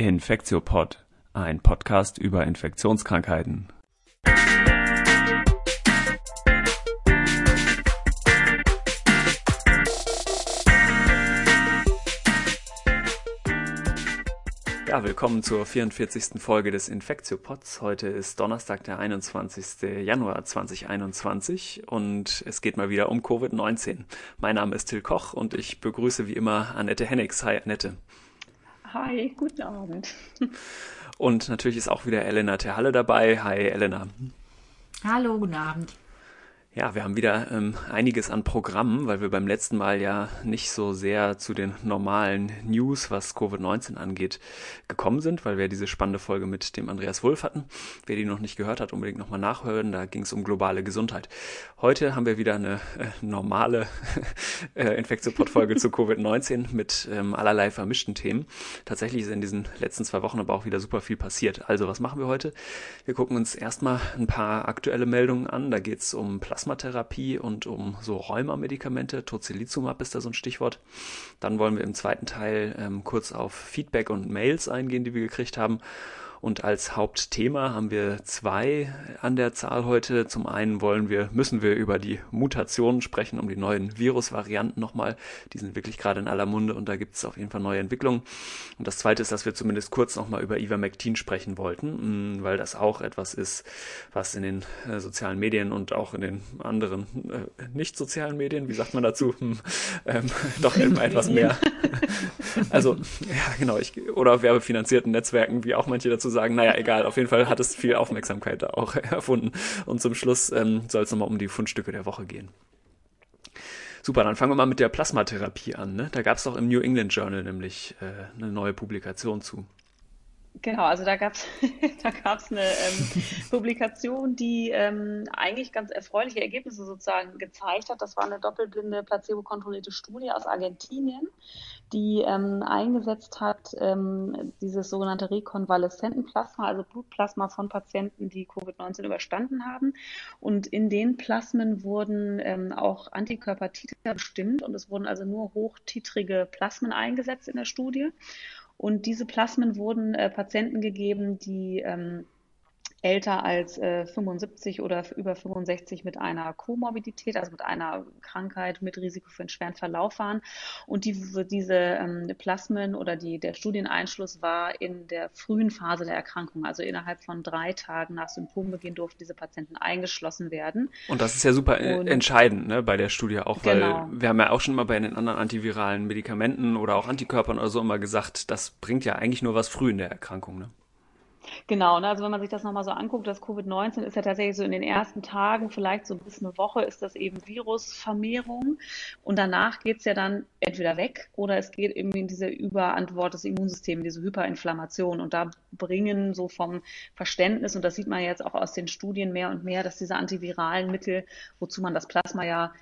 Infektiopod, ein Podcast über Infektionskrankheiten. Ja, willkommen zur 44. Folge des Infektiopods. Heute ist Donnerstag, der 21. Januar 2021 und es geht mal wieder um Covid-19. Mein Name ist Till Koch und ich begrüße wie immer Annette Hennigs. Hi Annette. Hi, guten Abend. Und natürlich ist auch wieder Elena Terhalle dabei. Hi Elena. Hallo, guten Abend. Ja, wir haben wieder ähm, einiges an Programmen, weil wir beim letzten Mal ja nicht so sehr zu den normalen News, was Covid-19 angeht, gekommen sind, weil wir diese spannende Folge mit dem Andreas Wulff hatten. Wer die noch nicht gehört hat, unbedingt nochmal nachhören. Da ging es um globale Gesundheit. Heute haben wir wieder eine äh, normale äh, Infektionsfolge zu Covid-19 mit ähm, allerlei vermischten Themen. Tatsächlich ist in diesen letzten zwei Wochen aber auch wieder super viel passiert. Also was machen wir heute? Wir gucken uns erstmal ein paar aktuelle Meldungen an. Da geht es um Plastik Plasmatherapie und um so Rheuma-Medikamente. Tocilizumab ist da so ein Stichwort. Dann wollen wir im zweiten Teil ähm, kurz auf Feedback und Mails eingehen, die wir gekriegt haben. Und als Hauptthema haben wir zwei an der Zahl heute. Zum einen wollen wir, müssen wir über die Mutationen sprechen, um die neuen Virusvarianten nochmal. Die sind wirklich gerade in aller Munde und da gibt es auf jeden Fall neue Entwicklungen. Und das zweite ist, dass wir zumindest kurz nochmal über Ivermectin sprechen wollten, mm, weil das auch etwas ist, was in den äh, sozialen Medien und auch in den anderen äh, nicht sozialen Medien, wie sagt man dazu, hm, ähm, doch immer etwas mehr. also, ja, genau, ich, oder werbefinanzierten Netzwerken, wie auch manche dazu sagen, naja, egal, auf jeden Fall hat es viel Aufmerksamkeit da auch erfunden. Und zum Schluss ähm, soll es nochmal um die Fundstücke der Woche gehen. Super, dann fangen wir mal mit der Plasmatherapie an. Ne? Da gab es doch im New England Journal nämlich äh, eine neue Publikation zu. Genau, also da gab es da gab's eine ähm, Publikation, die ähm, eigentlich ganz erfreuliche Ergebnisse sozusagen gezeigt hat. Das war eine doppelblinde, placebo-kontrollierte Studie aus Argentinien, die ähm, eingesetzt hat ähm, dieses sogenannte Rekonvaleszentenplasma, also Blutplasma von Patienten, die Covid-19 überstanden haben. Und in den Plasmen wurden ähm, auch Antikörpertiter bestimmt und es wurden also nur hochtitrige Plasmen eingesetzt in der Studie. Und diese Plasmen wurden äh, Patienten gegeben, die ähm, älter als äh, 75 oder über 65 mit einer Komorbidität, also mit einer Krankheit mit Risiko für einen schweren Verlauf waren. Und die, diese ähm, Plasmen oder die, der Studieneinschluss war in der frühen Phase der Erkrankung. Also innerhalb von drei Tagen nach Symptombeginn durften diese Patienten eingeschlossen werden. Und das ist ja super Und, entscheidend ne, bei der Studie auch, weil genau. wir haben ja auch schon mal bei den anderen antiviralen Medikamenten oder auch Antikörpern oder so immer gesagt, das bringt ja eigentlich nur was früh in der Erkrankung. Ne? Genau, ne? also wenn man sich das nochmal so anguckt, das Covid-19 ist ja tatsächlich so in den ersten Tagen, vielleicht so bis eine Woche, ist das eben Virusvermehrung. Und danach geht's ja dann entweder weg oder es geht eben in diese Überantwort des Immunsystems, diese Hyperinflammation. Und da bringen so vom Verständnis, und das sieht man jetzt auch aus den Studien mehr und mehr, dass diese antiviralen Mittel, wozu man das Plasma ja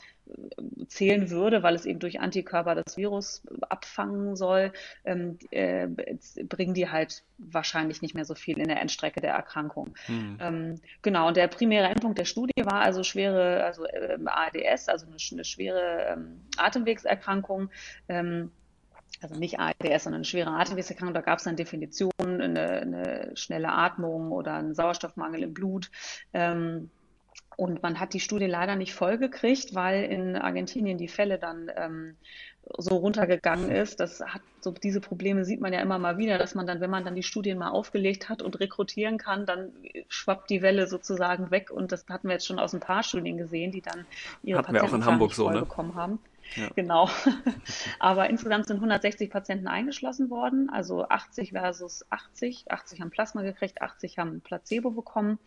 zählen würde, weil es eben durch Antikörper das Virus abfangen soll, ähm, äh, bringen die halt wahrscheinlich nicht mehr so viel in der Endstrecke der Erkrankung. Mhm. Ähm, genau, und der primäre Endpunkt der Studie war also schwere, also äh, ARDS, also eine, eine schwere ähm, Atemwegserkrankung. Ähm, also nicht ARDS, sondern eine schwere Atemwegserkrankung. Da gab es dann Definitionen, eine, eine, schnelle Atmung oder einen Sauerstoffmangel im Blut. Ähm, und man hat die Studie leider nicht vollgekriegt, weil in Argentinien die Fälle dann ähm, so runtergegangen ist. Das hat so diese Probleme sieht man ja immer mal wieder, dass man dann, wenn man dann die Studien mal aufgelegt hat und rekrutieren kann, dann schwappt die Welle sozusagen weg. Und das hatten wir jetzt schon aus ein paar Studien gesehen, die dann ihre hatten Patienten wir auch in Hamburg so, ne? bekommen haben. Ja. Genau. Aber insgesamt sind 160 Patienten eingeschlossen worden, also 80 versus 80. 80 haben Plasma gekriegt, 80 haben Placebo bekommen.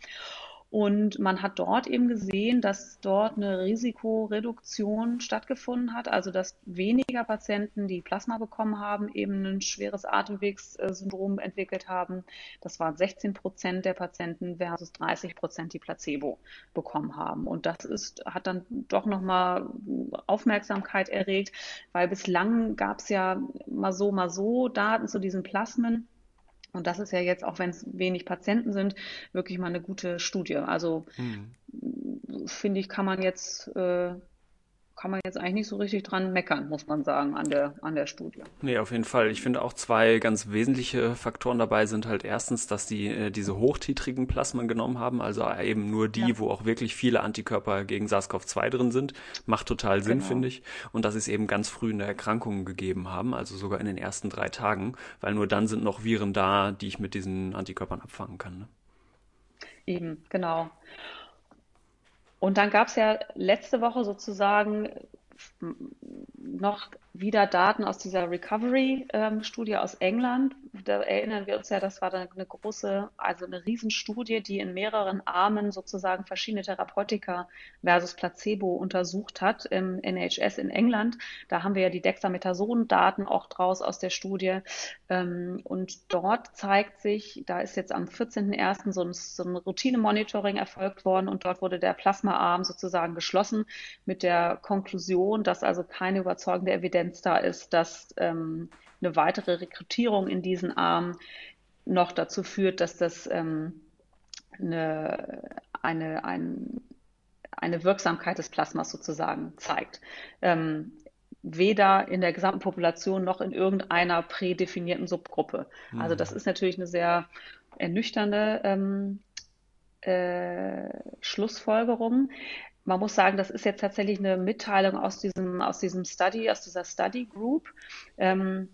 Und man hat dort eben gesehen, dass dort eine Risikoreduktion stattgefunden hat, also dass weniger Patienten, die Plasma bekommen haben, eben ein schweres Atemwegssyndrom entwickelt haben. Das waren 16 Prozent der Patienten versus 30 Prozent, die Placebo bekommen haben. Und das ist, hat dann doch nochmal Aufmerksamkeit erregt, weil bislang gab es ja mal so, mal so Daten zu diesen Plasmen. Und das ist ja jetzt, auch wenn es wenig Patienten sind, wirklich mal eine gute Studie. Also mhm. finde ich, kann man jetzt äh, kann man jetzt eigentlich nicht so richtig dran meckern, muss man sagen, an der, an der Studie. Nee, auf jeden Fall. Ich finde auch zwei ganz wesentliche Faktoren dabei sind halt erstens, dass die äh, diese hochtitrigen Plasmen genommen haben, also eben nur die, ja. wo auch wirklich viele Antikörper gegen SARS-CoV-2 drin sind. Macht total Sinn, genau. finde ich. Und dass sie es eben ganz früh in der Erkrankung gegeben haben, also sogar in den ersten drei Tagen, weil nur dann sind noch Viren da, die ich mit diesen Antikörpern abfangen kann. Ne? Eben, genau. Und dann gab es ja letzte Woche sozusagen noch wieder Daten aus dieser Recovery-Studie ähm, aus England. Da erinnern wir uns ja, das war eine große, also eine Riesenstudie, die in mehreren Armen sozusagen verschiedene Therapeutika versus Placebo untersucht hat im NHS in England. Da haben wir ja die Dexamethason-Daten auch draus aus der Studie. Ähm, und dort zeigt sich, da ist jetzt am 14.01. so ein, so ein Routine-Monitoring erfolgt worden und dort wurde der Plasmaarm sozusagen geschlossen mit der Konklusion, dass also keine überzeugende Evidenz Tendenz da ist, dass ähm, eine weitere Rekrutierung in diesen Arm noch dazu führt, dass das ähm, eine, eine, ein, eine Wirksamkeit des Plasmas sozusagen zeigt. Ähm, weder in der gesamten Population noch in irgendeiner prädefinierten Subgruppe. Mhm. Also das ist natürlich eine sehr ernüchternde ähm, äh, Schlussfolgerung man muss sagen, das ist jetzt tatsächlich eine Mitteilung aus diesem, aus diesem Study, aus dieser Study Group. Ähm,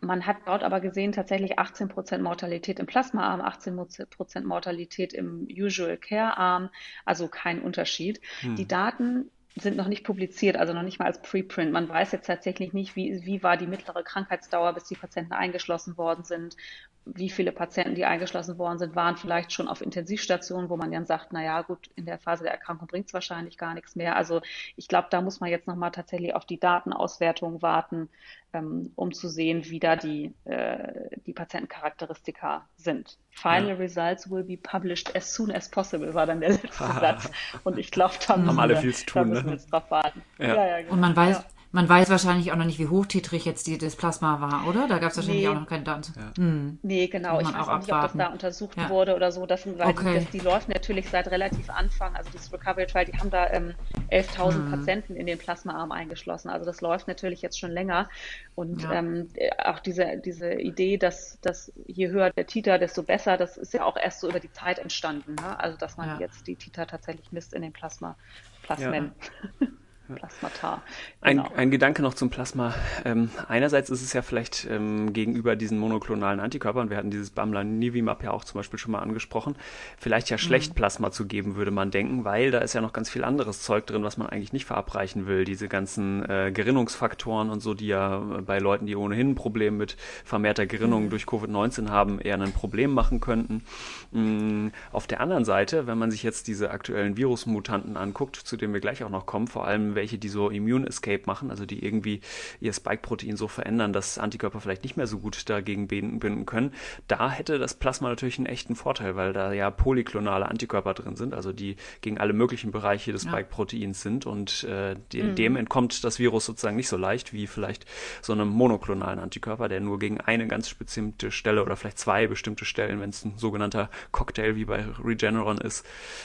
man hat dort aber gesehen, tatsächlich 18 Prozent Mortalität im Plasmaarm, 18 Prozent Mortalität im Usual Care Arm, also kein Unterschied. Hm. Die Daten sind noch nicht publiziert, also noch nicht mal als Preprint. Man weiß jetzt tatsächlich nicht, wie, wie war die mittlere Krankheitsdauer, bis die Patienten eingeschlossen worden sind. Wie viele Patienten, die eingeschlossen worden sind, waren vielleicht schon auf Intensivstationen, wo man dann sagt, na ja, gut, in der Phase der Erkrankung bringt es wahrscheinlich gar nichts mehr. Also ich glaube, da muss man jetzt nochmal tatsächlich auf die Datenauswertung warten, um zu sehen, wie da die, äh, die Patientencharakteristika sind. Final ja. results will be published as soon as possible, war dann der letzte Satz. Und ich glaube, da, müssen, alle viel zu tun, da müssen wir jetzt drauf warten. Ja. Ja, genau. Und man weiß, man weiß wahrscheinlich auch noch nicht, wie hochtitrig jetzt die, das Plasma war, oder? Da gab es wahrscheinlich nee. auch noch keine Daten. Ja. Hm. Nee, genau. Ich weiß auch nicht, ob das da untersucht ja. wurde oder so. Das, weil okay. das, die läuft natürlich seit relativ Anfang. Also dieses Recovery Trial, die haben da ähm, 11.000 hm. Patienten in den Plasmaarm eingeschlossen. Also das läuft natürlich jetzt schon länger. Und ja. ähm, auch diese, diese Idee, dass, dass je höher der Titer, desto besser, das ist ja auch erst so über die Zeit entstanden. Ne? Also dass man jetzt die Titer tatsächlich misst in den Plasma, Plasmen. Plasmata. Genau. Ein, ein, Gedanke noch zum Plasma. Ähm, einerseits ist es ja vielleicht ähm, gegenüber diesen monoklonalen Antikörpern, wir hatten dieses Bamlanivimab ja auch zum Beispiel schon mal angesprochen, vielleicht ja mhm. schlecht mhm. Plasma zu geben, würde man denken, weil da ist ja noch ganz viel anderes Zeug drin, was man eigentlich nicht verabreichen will. Diese ganzen äh, Gerinnungsfaktoren und so, die ja bei Leuten, die ohnehin ein Problem mit vermehrter Gerinnung mhm. durch Covid-19 haben, eher ein Problem machen könnten. Mhm. Auf der anderen Seite, wenn man sich jetzt diese aktuellen Virusmutanten anguckt, zu denen wir gleich auch noch kommen, vor allem welche, die so Immune Escape machen, also die irgendwie ihr Spike-Protein so verändern, dass Antikörper vielleicht nicht mehr so gut dagegen binden können. Da hätte das Plasma natürlich einen echten Vorteil, weil da ja polyklonale Antikörper drin sind, also die gegen alle möglichen Bereiche des Spike-Proteins sind und äh, dem, mhm. dem entkommt das Virus sozusagen nicht so leicht wie vielleicht so einem monoklonalen Antikörper, der nur gegen eine ganz bestimmte Stelle oder vielleicht zwei bestimmte Stellen, wenn es ein sogenannter Cocktail wie bei Regeneron ist,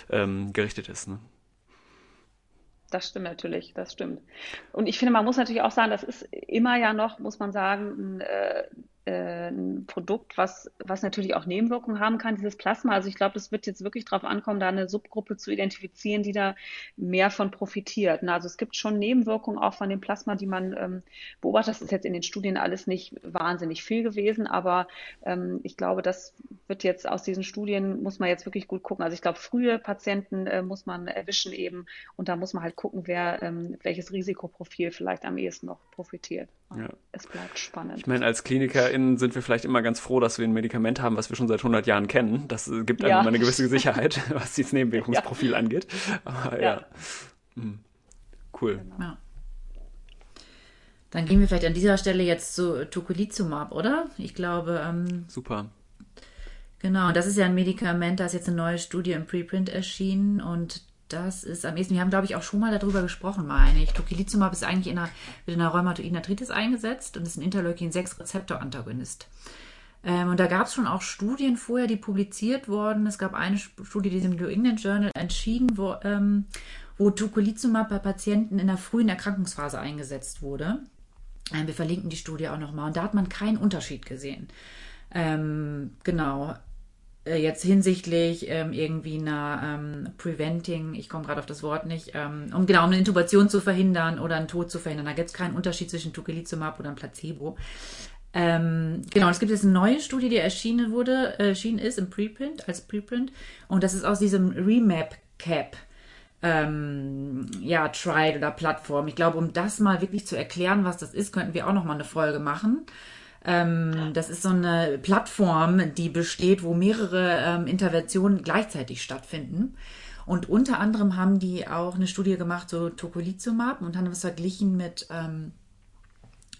ähm, gerichtet ist. Ne? Das stimmt natürlich, das stimmt. Und ich finde, man muss natürlich auch sagen, das ist immer ja noch, muss man sagen, ein, äh, ein Produkt, was, was natürlich auch Nebenwirkungen haben kann, dieses Plasma. Also ich glaube, es wird jetzt wirklich darauf ankommen, da eine Subgruppe zu identifizieren, die da mehr von profitiert. Also es gibt schon Nebenwirkungen auch von dem Plasma, die man ähm, beobachtet. Das ist jetzt in den Studien alles nicht wahnsinnig viel gewesen, aber ähm, ich glaube, das wird jetzt aus diesen Studien, muss man jetzt wirklich gut gucken. Also ich glaube, frühe Patienten äh, muss man erwischen eben und da muss man halt gucken, wer ähm, welches Risikoprofil vielleicht am ehesten noch profitiert. Ja. Es bleibt spannend. Ich meine, als KlinikerInnen sind wir vielleicht immer ganz froh, dass wir ein Medikament haben, was wir schon seit 100 Jahren kennen. Das gibt einem ja. eine gewisse Sicherheit, was dieses Nebenwirkungsprofil ja. angeht. Aber ja. Hm. Cool. Genau. Dann gehen wir vielleicht an dieser Stelle jetzt zu Tocilizumab, oder? Ich glaube. Ähm, Super. Genau, das ist ja ein Medikament, da ist jetzt eine neue Studie im Preprint erschienen und das ist am ehesten, wir haben glaube ich auch schon mal darüber gesprochen, meine ich. Tocilizumab ist eigentlich in einer, wird in einer Rheumatoiden Arthritis eingesetzt und ist ein Interleukin-6-Rezeptor-Antagonist. Ähm, und da gab es schon auch Studien vorher, die publiziert wurden. Es gab eine Studie, die im New England Journal entschieden wo, ähm, wo Tocilizumab bei Patienten in der frühen Erkrankungsphase eingesetzt wurde. Ähm, wir verlinken die Studie auch nochmal. Und da hat man keinen Unterschied gesehen. Ähm, genau. Äh, jetzt hinsichtlich ähm, irgendwie einer ähm, Preventing, ich komme gerade auf das Wort nicht, ähm, um genau um eine Intubation zu verhindern oder einen Tod zu verhindern. Da gibt es keinen Unterschied zwischen Tocilizumab oder einem Placebo. Ähm, genau, es gibt jetzt eine neue Studie, die erschienen wurde, äh, erschienen ist im Preprint, als Preprint. Und das ist aus diesem Remap Cap. Ähm, ja, Trial oder Plattform. Ich glaube, um das mal wirklich zu erklären, was das ist, könnten wir auch noch mal eine Folge machen. Ähm, das ist so eine Plattform, die besteht, wo mehrere ähm, Interventionen gleichzeitig stattfinden. Und unter anderem haben die auch eine Studie gemacht, so Tocilizumab, und haben das verglichen mit ähm,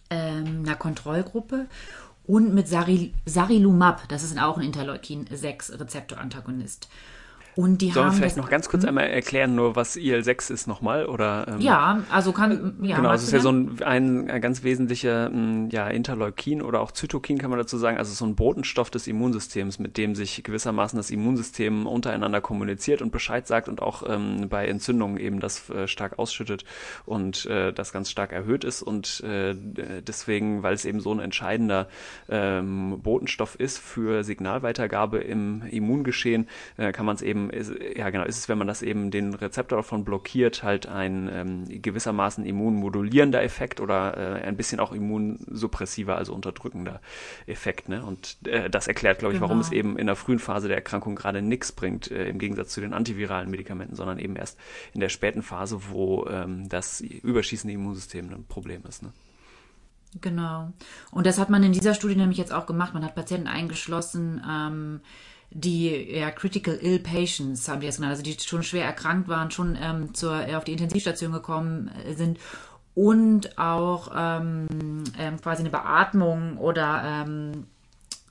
ähm, einer Kontrollgruppe und mit Saril Sarilumab, das ist auch ein Interleukin-6-Rezeptorantagonist. Und die Sollen haben wir vielleicht noch ganz kurz hm? einmal erklären, nur was IL-6 ist nochmal? Oder, ähm, ja, also kann. Ja, genau, es ist ja so ein, ein, ein ganz wesentlicher hm, ja, Interleukin oder auch Zytokin, kann man dazu sagen. Also so ein Botenstoff des Immunsystems, mit dem sich gewissermaßen das Immunsystem untereinander kommuniziert und Bescheid sagt und auch ähm, bei Entzündungen eben das äh, stark ausschüttet und äh, das ganz stark erhöht ist. Und äh, deswegen, weil es eben so ein entscheidender ähm, Botenstoff ist für Signalweitergabe im Immungeschehen, äh, kann man es eben ist, ja genau, ist es, wenn man das eben den Rezeptor davon blockiert, halt ein ähm, gewissermaßen immunmodulierender Effekt oder äh, ein bisschen auch immunsuppressiver, also unterdrückender Effekt. Ne? Und äh, das erklärt, glaube ich, genau. warum es eben in der frühen Phase der Erkrankung gerade nichts bringt, äh, im Gegensatz zu den antiviralen Medikamenten, sondern eben erst in der späten Phase, wo ähm, das überschießende Immunsystem ein Problem ist. Ne? Genau. Und das hat man in dieser Studie nämlich jetzt auch gemacht. Man hat Patienten eingeschlossen, ähm, die ja, Critical Ill Patients, haben die das genannt, also die schon schwer erkrankt waren, schon ähm, zur, äh, auf die Intensivstation gekommen äh, sind und auch ähm, ähm, quasi eine Beatmung oder ähm,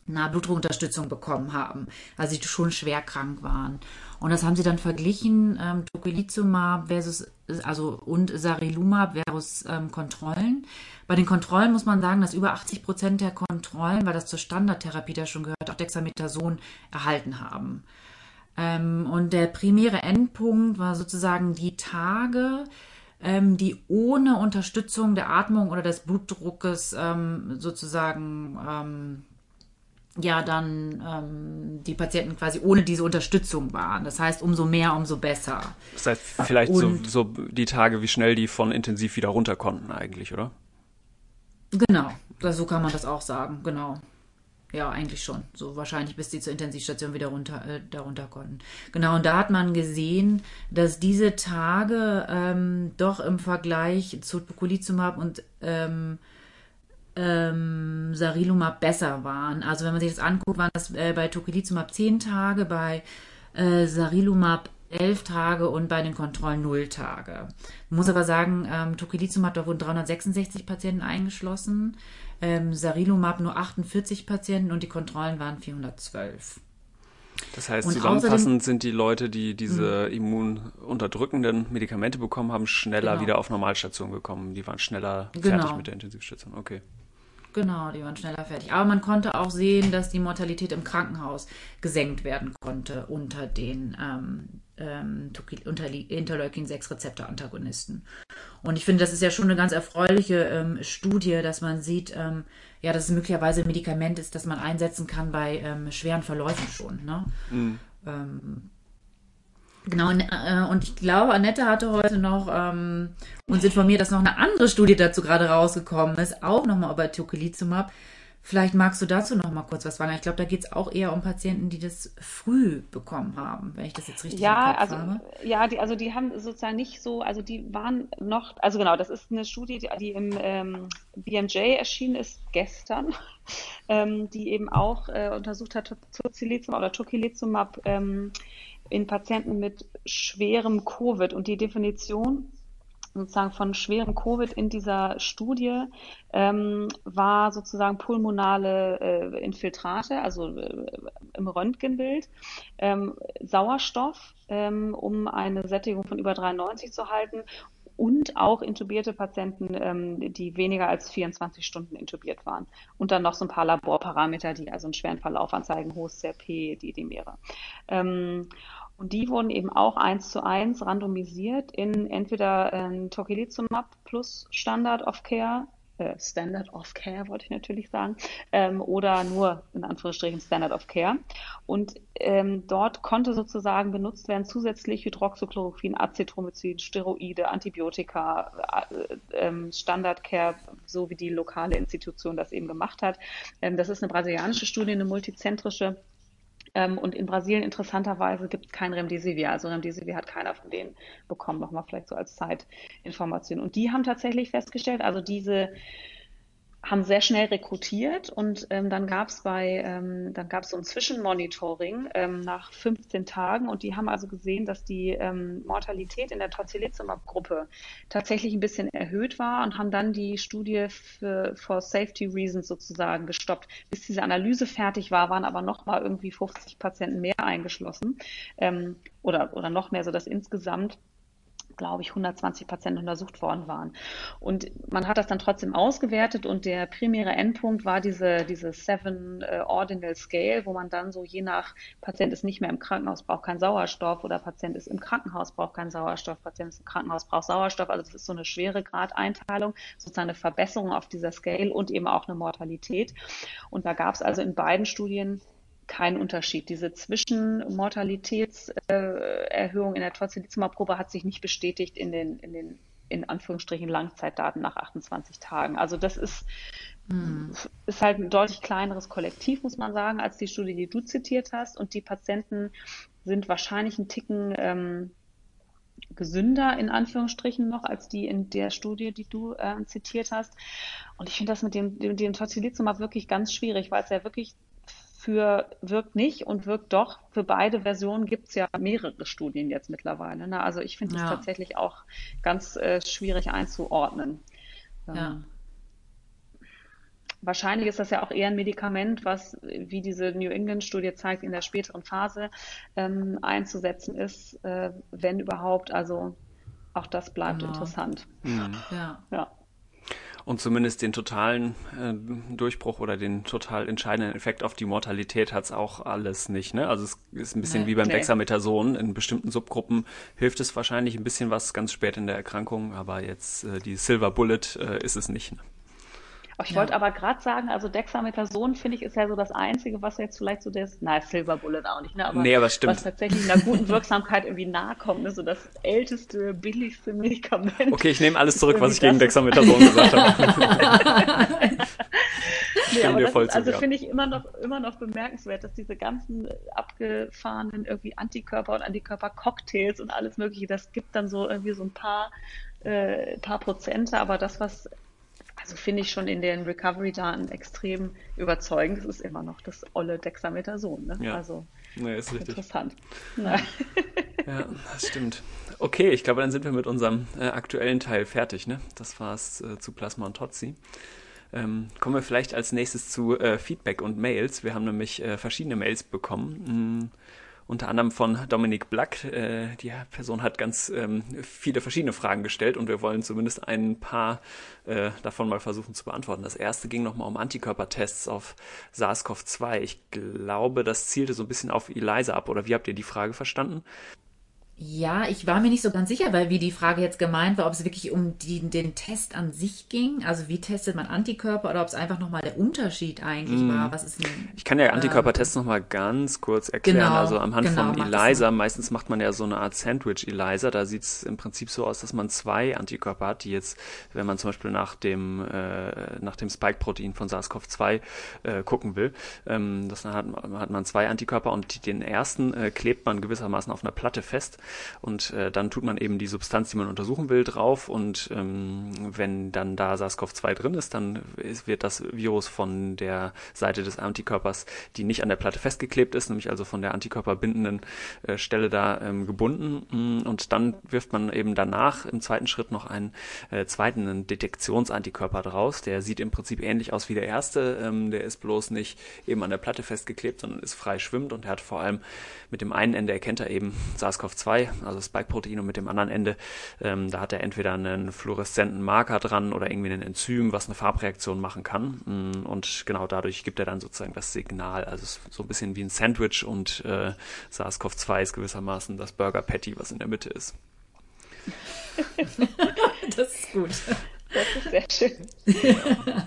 eine Blutdruckunterstützung bekommen haben, also die schon schwer krank waren. Und das haben sie dann verglichen, ähm, Tocilizumab versus, also und Sarilumab versus ähm, Kontrollen. Bei den Kontrollen muss man sagen, dass über 80 Prozent der Kontrollen, weil das zur Standardtherapie da schon gehört, auch Dexamethason erhalten haben. Ähm, und der primäre Endpunkt war sozusagen die Tage, ähm, die ohne Unterstützung der Atmung oder des Blutdruckes ähm, sozusagen ja dann ähm, die Patienten quasi ohne diese Unterstützung waren. Das heißt, umso mehr, umso besser. Das heißt, vielleicht so, so die Tage, wie schnell die von intensiv wieder runter konnten eigentlich, oder? Genau, so kann man das auch sagen, genau. Ja, eigentlich schon. So wahrscheinlich, bis die zur Intensivstation wieder runter, äh, darunter konnten. Genau, und da hat man gesehen, dass diese Tage ähm, doch im Vergleich zu Bukulizumab und ähm, ähm, Sarilumab besser waren. Also wenn man sich das anguckt, waren das äh, bei Tocilizumab 10 Tage, bei äh, Sarilumab 11 Tage und bei den Kontrollen 0 Tage. Man muss aber sagen, ähm, Tocilizumab, da wurden 366 Patienten eingeschlossen, ähm, Sarilumab nur 48 Patienten und die Kontrollen waren 412. Das heißt, und zusammenfassend sind die Leute, die diese mh. immununterdrückenden Medikamente bekommen haben, schneller genau. wieder auf Normalstation gekommen. Die waren schneller genau. fertig mit der Intensivstation. Okay. Genau, die waren schneller fertig. Aber man konnte auch sehen, dass die Mortalität im Krankenhaus gesenkt werden konnte unter den ähm, ähm, Interleukin-6-Rezeptor-Antagonisten. Und ich finde, das ist ja schon eine ganz erfreuliche ähm, Studie, dass man sieht, ähm, ja, dass es möglicherweise ein Medikament ist, das man einsetzen kann bei ähm, schweren Verläufen schon. Ne? Mhm. Genau, äh, und ich glaube, Annette hatte heute noch ähm, uns informiert, dass noch eine andere Studie dazu gerade rausgekommen ist, auch nochmal über Tocilizumab. Vielleicht magst du dazu noch mal kurz was sagen. Ich glaube, da geht es auch eher um Patienten, die das früh bekommen haben, wenn ich das jetzt richtig ja, also, habe. Ja, die, also die haben sozusagen nicht so, also die waren noch, also genau, das ist eine Studie, die, die im ähm, BMJ erschienen ist gestern, ähm, die eben auch äh, untersucht hat, Tocilizumab oder Tocilizumab ähm, in Patienten mit schwerem Covid. Und die Definition sozusagen von schwerem Covid in dieser Studie ähm, war sozusagen pulmonale äh, Infiltrate, also äh, im Röntgenbild, ähm, Sauerstoff, ähm, um eine Sättigung von über 93 zu halten und auch intubierte Patienten, ähm, die weniger als 24 Stunden intubiert waren. Und dann noch so ein paar Laborparameter, die also einen schweren Verlauf anzeigen, hohes CRP, die Edemere. Ähm, Und die wurden eben auch eins zu eins randomisiert in entweder äh, Tocilizumab plus Standard of Care äh, Standard of Care, wollte ich natürlich sagen, ähm, oder nur in Anführungsstrichen Standard of Care. Und ähm, dort konnte sozusagen benutzt werden zusätzlich Hydroxychloroquin, Acetromycin, Steroide, Antibiotika, äh, ähm, Standard Care, so wie die lokale Institution das eben gemacht hat. Ähm, das ist eine brasilianische Studie, eine multizentrische ähm, und in Brasilien interessanterweise gibt es kein Remdesivir. Also Remdesivir hat keiner von denen bekommen, nochmal vielleicht so als Zeitinformation. Und die haben tatsächlich festgestellt, also diese haben sehr schnell rekrutiert und ähm, dann gab es bei, ähm, dann gab es so ein Zwischenmonitoring ähm, nach 15 Tagen und die haben also gesehen, dass die ähm, Mortalität in der Tocilizumab-Gruppe tatsächlich ein bisschen erhöht war und haben dann die Studie für for Safety Reasons sozusagen gestoppt. Bis diese Analyse fertig war, waren aber noch mal irgendwie 50 Patienten mehr eingeschlossen ähm, oder oder noch mehr, so dass insgesamt glaube ich, 120 Patienten untersucht worden waren. Und man hat das dann trotzdem ausgewertet und der primäre Endpunkt war diese, diese Seven äh, Ordinal Scale, wo man dann so je nach Patient ist nicht mehr im Krankenhaus, braucht keinen Sauerstoff oder Patient ist im Krankenhaus, braucht keinen Sauerstoff, Patient ist im Krankenhaus, braucht Sauerstoff. Also das ist so eine schwere Gradeinteilung, sozusagen eine Verbesserung auf dieser Scale und eben auch eine Mortalität. Und da gab es also in beiden Studien kein Unterschied. Diese Zwischenmortalitätserhöhung in der Tocilizumab-Probe hat sich nicht bestätigt in den, in den in Anführungsstrichen Langzeitdaten nach 28 Tagen. Also das ist, hm. ist halt ein deutlich kleineres Kollektiv, muss man sagen, als die Studie, die du zitiert hast. Und die Patienten sind wahrscheinlich ein Ticken ähm, gesünder in Anführungsstrichen noch als die in der Studie, die du äh, zitiert hast. Und ich finde das mit dem, dem, dem Tocilizumab wirklich ganz schwierig, weil es ja wirklich für wirkt nicht und wirkt doch. Für beide Versionen gibt es ja mehrere Studien jetzt mittlerweile. Ne? Also ich finde es ja. tatsächlich auch ganz äh, schwierig einzuordnen. Ähm, ja. Wahrscheinlich ist das ja auch eher ein Medikament, was, wie diese New England-Studie zeigt, in der späteren Phase ähm, einzusetzen ist, äh, wenn überhaupt. Also auch das bleibt genau. interessant. Mhm. Ja. ja und zumindest den totalen äh, Durchbruch oder den total entscheidenden Effekt auf die Mortalität hat es auch alles nicht. Ne? Also es ist ein bisschen nee, wie beim nee. Dexamethason. In bestimmten Subgruppen hilft es wahrscheinlich ein bisschen was ganz spät in der Erkrankung, aber jetzt äh, die Silver Bullet äh, ist es nicht. Ne? Ich ja. wollte aber gerade sagen, also Dexamethason finde ich ist ja so das Einzige, was jetzt vielleicht so das, na Silver Bullet auch nicht, ne? Aber, nee, aber stimmt. was tatsächlich einer guten Wirksamkeit irgendwie nahe kommt, ne? so das älteste, billigste Medikament. Okay, ich nehme alles zurück, was ich gegen Dexamethason gesagt habe. nee, aber das ist, also finde ich immer noch, immer noch bemerkenswert, dass diese ganzen abgefahrenen irgendwie Antikörper und Antikörper-Cocktails und alles mögliche, das gibt dann so irgendwie so ein paar, äh, paar Prozente, aber das, was also finde ich schon in den Recovery-Daten extrem überzeugend. Das ist immer noch das olle Dexamethason. Ne? Ja. Also ja, ist richtig. interessant. Ja. ja, das stimmt. Okay, ich glaube, dann sind wir mit unserem äh, aktuellen Teil fertig. Ne? Das war es äh, zu Plasma und Totzi. Ähm, kommen wir vielleicht als nächstes zu äh, Feedback und Mails. Wir haben nämlich äh, verschiedene Mails bekommen. Hm unter anderem von Dominik Black. Äh, die Person hat ganz ähm, viele verschiedene Fragen gestellt und wir wollen zumindest ein paar äh, davon mal versuchen zu beantworten. Das erste ging nochmal um Antikörpertests auf SARS-CoV-2. Ich glaube, das zielte so ein bisschen auf ELISA ab, oder wie habt ihr die Frage verstanden? Ja, ich war mir nicht so ganz sicher, weil wie die Frage jetzt gemeint war, ob es wirklich um die, den Test an sich ging, also wie testet man Antikörper oder ob es einfach nochmal der Unterschied eigentlich mm. war. Was ist ein, ich kann ja Antikörpertests ähm, nochmal ganz kurz erklären. Genau, also am Hand genau, von ELISA, meistens macht man ja so eine Art Sandwich-ELISA, da sieht es im Prinzip so aus, dass man zwei Antikörper hat, die jetzt, wenn man zum Beispiel nach dem, äh, nach dem Spike-Protein von SARS-CoV-2 äh, gucken will, ähm, das hat, hat man zwei Antikörper und den ersten äh, klebt man gewissermaßen auf einer Platte fest und äh, dann tut man eben die Substanz, die man untersuchen will, drauf. Und ähm, wenn dann da SARS-CoV-2 drin ist, dann wird das Virus von der Seite des Antikörpers, die nicht an der Platte festgeklebt ist, nämlich also von der antikörperbindenden äh, Stelle da ähm, gebunden. Mm, und dann wirft man eben danach im zweiten Schritt noch einen äh, zweiten Detektionsantikörper draus, der sieht im Prinzip ähnlich aus wie der erste, ähm, der ist bloß nicht eben an der Platte festgeklebt, sondern ist frei schwimmend. Und er hat vor allem mit dem einen Ende erkennt er eben SARS-CoV-2 ACE2, also Spike-Protein und mit dem anderen Ende, ähm, da hat er entweder einen fluoreszenten Marker dran oder irgendwie ein Enzym, was eine Farbreaktion machen kann. Mm, und genau dadurch gibt er dann sozusagen das Signal. Also so ein bisschen wie ein Sandwich und äh, SARS-CoV-2 ist gewissermaßen das Burger Patty, was in der Mitte ist. das ist gut. Das ist sehr schön. Genau,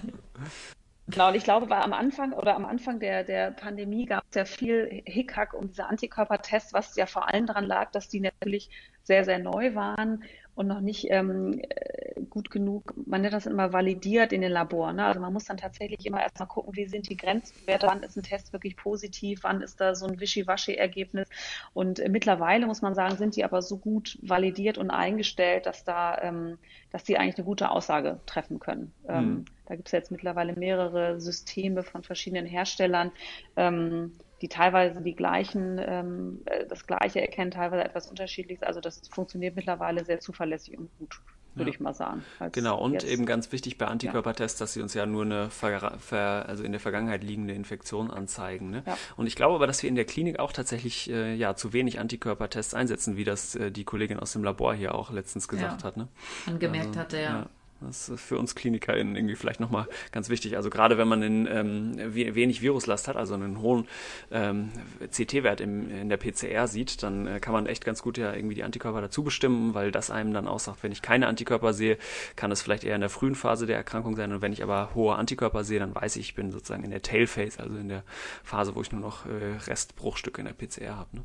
und ich glaube, war am Anfang oder am Anfang der, der Pandemie gab es ja viel Hickhack um diese Antikörpertests, was ja vor allem daran lag, dass die natürlich sehr, sehr neu waren und noch nicht ähm, äh, gut genug, man nennt das immer validiert in den Laboren. Ne? Also man muss dann tatsächlich immer erstmal gucken, wie sind die Grenzwerte, wann ist ein Test wirklich positiv, wann ist da so ein Wischiwaschi-Ergebnis. Und äh, mittlerweile muss man sagen, sind die aber so gut validiert und eingestellt, dass da, ähm, dass die eigentlich eine gute Aussage treffen können. Ähm, mhm. Ähm, da gibt es jetzt mittlerweile mehrere Systeme von verschiedenen Herstellern. Ähm, die teilweise die gleichen, ähm, äh, das Gleiche erkennen, teilweise etwas Unterschiedliches. Also das funktioniert mittlerweile sehr zuverlässig und gut, würde ja. ich mal sagen. Genau, und jetzt. eben ganz wichtig bei Antikörpertests, dass sie uns ja nur eine Ver Ver also in der Vergangenheit liegende Infektion anzeigen. Ne? Ja. Und ich glaube aber, dass wir in der Klinik auch tatsächlich äh, ja zu wenig Antikörpertests einsetzen, wie das äh, die Kollegin aus dem Labor hier auch letztens gesagt ja. hat. Ne? Angemerkt also, hatte, ja. Das ist für uns KlinikerInnen irgendwie vielleicht nochmal ganz wichtig. Also gerade wenn man einen, ähm, wenig Viruslast hat, also einen hohen ähm, CT-Wert in der PCR sieht, dann äh, kann man echt ganz gut ja irgendwie die Antikörper dazu bestimmen, weil das einem dann aussagt, wenn ich keine Antikörper sehe, kann es vielleicht eher in der frühen Phase der Erkrankung sein. Und wenn ich aber hohe Antikörper sehe, dann weiß ich, ich bin sozusagen in der Tailphase, also in der Phase, wo ich nur noch äh, Restbruchstücke in der PCR habe. Ne?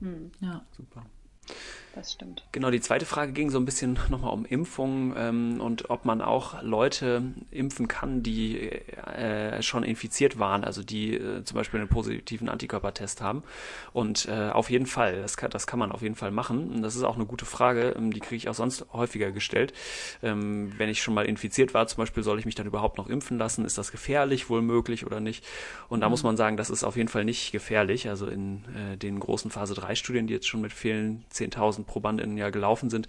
Hm. Ja. Super das stimmt. Genau, die zweite Frage ging so ein bisschen nochmal um Impfungen ähm, und ob man auch Leute impfen kann, die äh, schon infiziert waren, also die äh, zum Beispiel einen positiven Antikörpertest haben. Und äh, auf jeden Fall, das kann, das kann man auf jeden Fall machen. Und das ist auch eine gute Frage, ähm, die kriege ich auch sonst häufiger gestellt. Ähm, wenn ich schon mal infiziert war, zum Beispiel, soll ich mich dann überhaupt noch impfen lassen? Ist das gefährlich, wohl möglich oder nicht? Und da mhm. muss man sagen, das ist auf jeden Fall nicht gefährlich. Also in äh, den großen Phase 3 Studien, die jetzt schon mit vielen 10.000 1000 ProbandInnen ja gelaufen sind,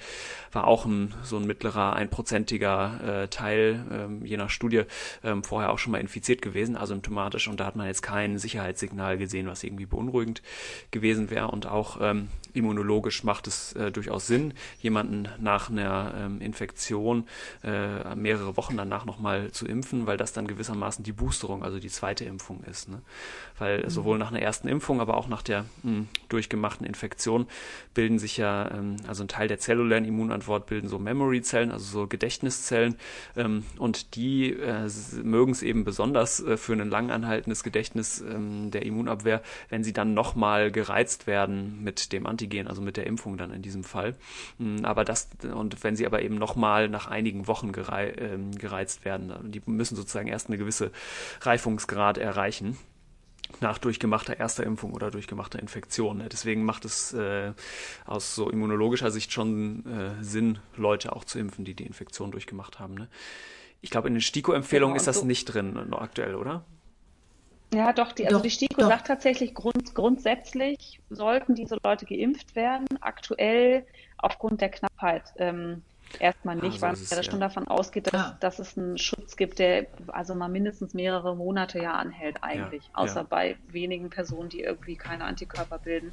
war auch ein, so ein mittlerer, einprozentiger äh, Teil, ähm, je nach Studie, ähm, vorher auch schon mal infiziert gewesen, asymptomatisch. Und da hat man jetzt kein Sicherheitssignal gesehen, was irgendwie beunruhigend gewesen wäre. Und auch ähm, immunologisch macht es äh, durchaus Sinn, jemanden nach einer ähm, Infektion äh, mehrere Wochen danach nochmal zu impfen, weil das dann gewissermaßen die Boosterung, also die zweite Impfung ist. Ne? Weil mhm. sowohl nach einer ersten Impfung, aber auch nach der mh, hm, durchgemachten Infektion bilden sich ja, ähm, also ein Teil der zellulären Immunantwort bilden so Memory-Zellen, also so Gedächtniszellen. Ähm, und die äh, mögen es eben besonders äh, für ein langanhaltendes Gedächtnis ähm, der Immunabwehr, wenn sie dann nochmal gereizt werden mit dem Antigen also mit der Impfung dann in diesem Fall. Mm, aber das, und wenn sie aber eben nochmal nach einigen Wochen gerei, äh, gereizt werden, die müssen sozusagen erst eine gewisse Reifungsgrad erreichen nach durchgemachter erster Impfung oder durchgemachter Infektion. Deswegen macht es äh, aus so immunologischer Sicht schon äh, Sinn, Leute auch zu impfen, die die Infektion durchgemacht haben. Ne? Ich glaube, in den STIKO-Empfehlungen genau, ist das so nicht drin noch aktuell, oder? Ja, doch, die, also doch, die STIKO doch. sagt tatsächlich, grund, grundsätzlich sollten diese Leute geimpft werden. Aktuell aufgrund der Knappheit ähm, erstmal nicht, ah, so weil man ja schon davon ausgeht, dass, ah. dass es einen Schutz gibt, der also mal mindestens mehrere Monate ja anhält eigentlich. Ja, außer ja. bei wenigen Personen, die irgendwie keine Antikörper bilden.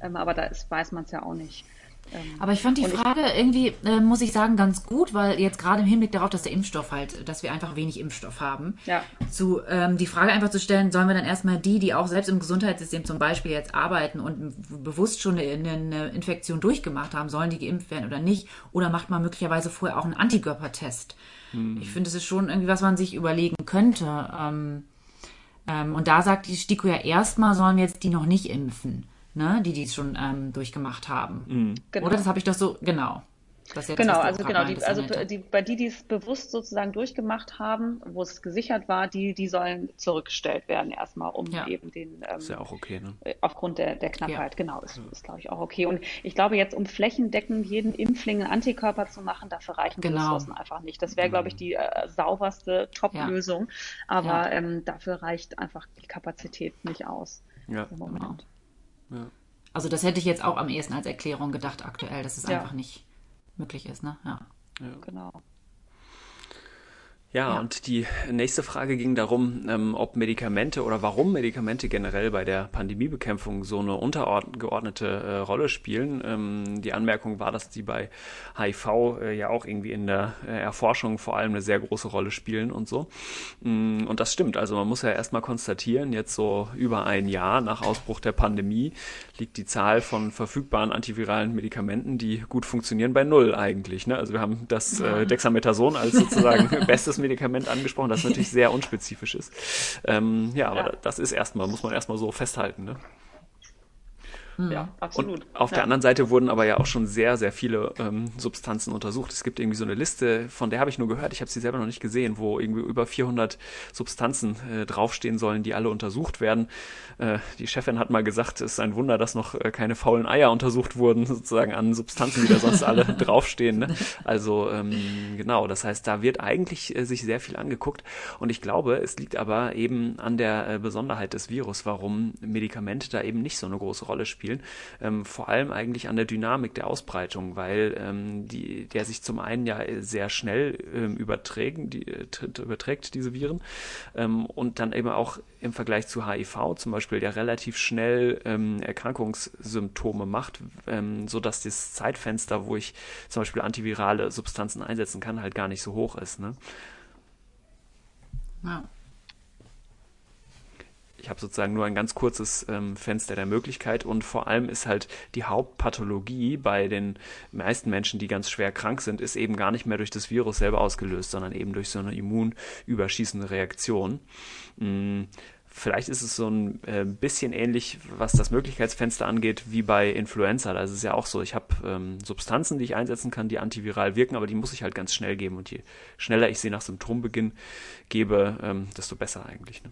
Ähm, aber da ist, weiß man es ja auch nicht. Ähm, Aber ich fand die Frage irgendwie, äh, muss ich sagen, ganz gut, weil jetzt gerade im Hinblick darauf, dass der Impfstoff halt, dass wir einfach wenig Impfstoff haben, ja. zu, ähm, die Frage einfach zu stellen, sollen wir dann erstmal die, die auch selbst im Gesundheitssystem zum Beispiel jetzt arbeiten und bewusst schon eine, eine Infektion durchgemacht haben, sollen die geimpft werden oder nicht? Oder macht man möglicherweise vorher auch einen Antikörpertest? Hm. Ich finde, es ist schon irgendwie, was man sich überlegen könnte. Ähm, ähm, und da sagt die STIKO ja erstmal, sollen wir jetzt die noch nicht impfen ne, die dies schon ähm, durchgemacht haben. Mhm. Genau. Oder das habe ich doch so, genau. Jetzt, genau, also genau, die, also die, bei die, die es bewusst sozusagen durchgemacht haben, wo es gesichert war, die, die sollen zurückgestellt werden erstmal, um ja. eben den ähm, ist ja auch okay, ne? Äh, aufgrund der, der Knappheit, ja. genau, ist, ist glaube ich auch okay. Und ich glaube jetzt, um flächendeckend jeden Impfling einen Antikörper zu machen, dafür reichen genau. die Ressourcen einfach nicht. Das wäre, glaube ich, die äh, sauberste Top-Lösung, ja. aber ähm, dafür reicht einfach die Kapazität nicht aus ja. im Moment. Genau. Ja. Also das hätte ich jetzt auch am ehesten als Erklärung gedacht aktuell, dass es ja. einfach nicht möglich ist, ne? Ja. ja. Genau. Ja, ja, und die nächste Frage ging darum, ähm, ob Medikamente oder warum Medikamente generell bei der Pandemiebekämpfung so eine untergeordnete äh, Rolle spielen. Ähm, die Anmerkung war, dass die bei HIV äh, ja auch irgendwie in der äh, Erforschung vor allem eine sehr große Rolle spielen und so. Mm, und das stimmt. Also man muss ja erstmal konstatieren, jetzt so über ein Jahr nach Ausbruch der Pandemie liegt die Zahl von verfügbaren antiviralen Medikamenten, die gut funktionieren, bei null eigentlich. Ne? Also wir haben das äh, Dexamethason als sozusagen bestes Medikament angesprochen, das natürlich sehr unspezifisch ist. Ähm, ja, aber ja. das ist erstmal, muss man erstmal so festhalten. Ne? Ja, absolut. Und auf ja. der anderen Seite wurden aber ja auch schon sehr, sehr viele ähm, Substanzen untersucht. Es gibt irgendwie so eine Liste, von der habe ich nur gehört, ich habe sie selber noch nicht gesehen, wo irgendwie über 400 Substanzen äh, draufstehen sollen, die alle untersucht werden. Äh, die Chefin hat mal gesagt, es ist ein Wunder, dass noch äh, keine faulen Eier untersucht wurden, sozusagen an Substanzen, die da sonst alle draufstehen. Ne? Also ähm, genau, das heißt, da wird eigentlich äh, sich sehr viel angeguckt. Und ich glaube, es liegt aber eben an der äh, Besonderheit des Virus, warum Medikamente da eben nicht so eine große Rolle spielen spielen. Ähm, vor allem eigentlich an der Dynamik der Ausbreitung, weil ähm, die, der sich zum einen ja sehr schnell ähm, überträgt, die, äh, überträgt, diese Viren, ähm, und dann eben auch im Vergleich zu HIV zum Beispiel, der relativ schnell ähm, Erkrankungssymptome macht, ähm, so dass das Zeitfenster, wo ich zum Beispiel antivirale Substanzen einsetzen kann, halt gar nicht so hoch ist. Ne? Ja ich habe sozusagen nur ein ganz kurzes ähm, Fenster der Möglichkeit und vor allem ist halt die Hauptpathologie bei den meisten Menschen, die ganz schwer krank sind, ist eben gar nicht mehr durch das Virus selber ausgelöst, sondern eben durch so eine immunüberschießende Reaktion. Hm, vielleicht ist es so ein äh, bisschen ähnlich, was das Möglichkeitsfenster angeht, wie bei Influenza. Da ist es ja auch so, ich habe ähm, Substanzen, die ich einsetzen kann, die antiviral wirken, aber die muss ich halt ganz schnell geben. Und je schneller ich sie nach Symptombeginn gebe, ähm, desto besser eigentlich. Ne?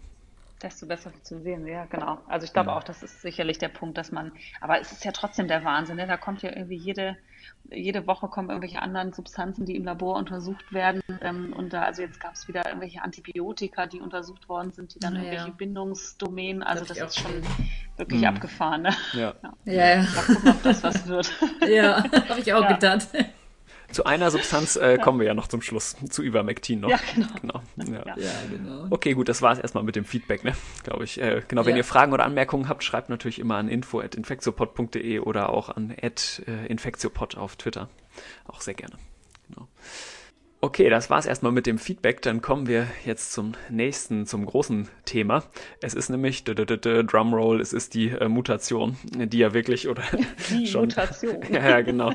Desto besser zu sehen. Ja, genau. Also ich glaube ja. auch, das ist sicherlich der Punkt, dass man, aber es ist ja trotzdem der Wahnsinn. Ne? Da kommt ja irgendwie jede, jede Woche kommen irgendwelche anderen Substanzen, die im Labor untersucht werden. Ähm, und da, also jetzt gab es wieder irgendwelche Antibiotika, die untersucht worden sind, die dann ja, irgendwelche Bindungsdomänen, also das, das ist schon wirklich mhm. abgefahren. Ne? Ja. ja. ja. ja. Mal gucken, ob das was wird. Ja, habe ich auch gedacht. Zu einer Substanz äh, kommen wir ja noch zum Schluss, zu Ivermectin noch. Ja, genau. genau. Ja. ja. genau. Okay, gut, das war es erstmal mit dem Feedback, ne? Glaube ich. Äh, genau, wenn ihr Fragen oder Anmerkungen habt, schreibt natürlich immer an info.infektiopod.de oder auch an äh, infektiopod auf Twitter. Auch sehr gerne. Genau. Okay, das war's erstmal mit dem Feedback. Dann kommen wir jetzt zum nächsten, zum großen Thema. Es ist nämlich Drumroll, es ist die äh, Mutation, die ja wirklich oder die schon Mutation. ja, genau.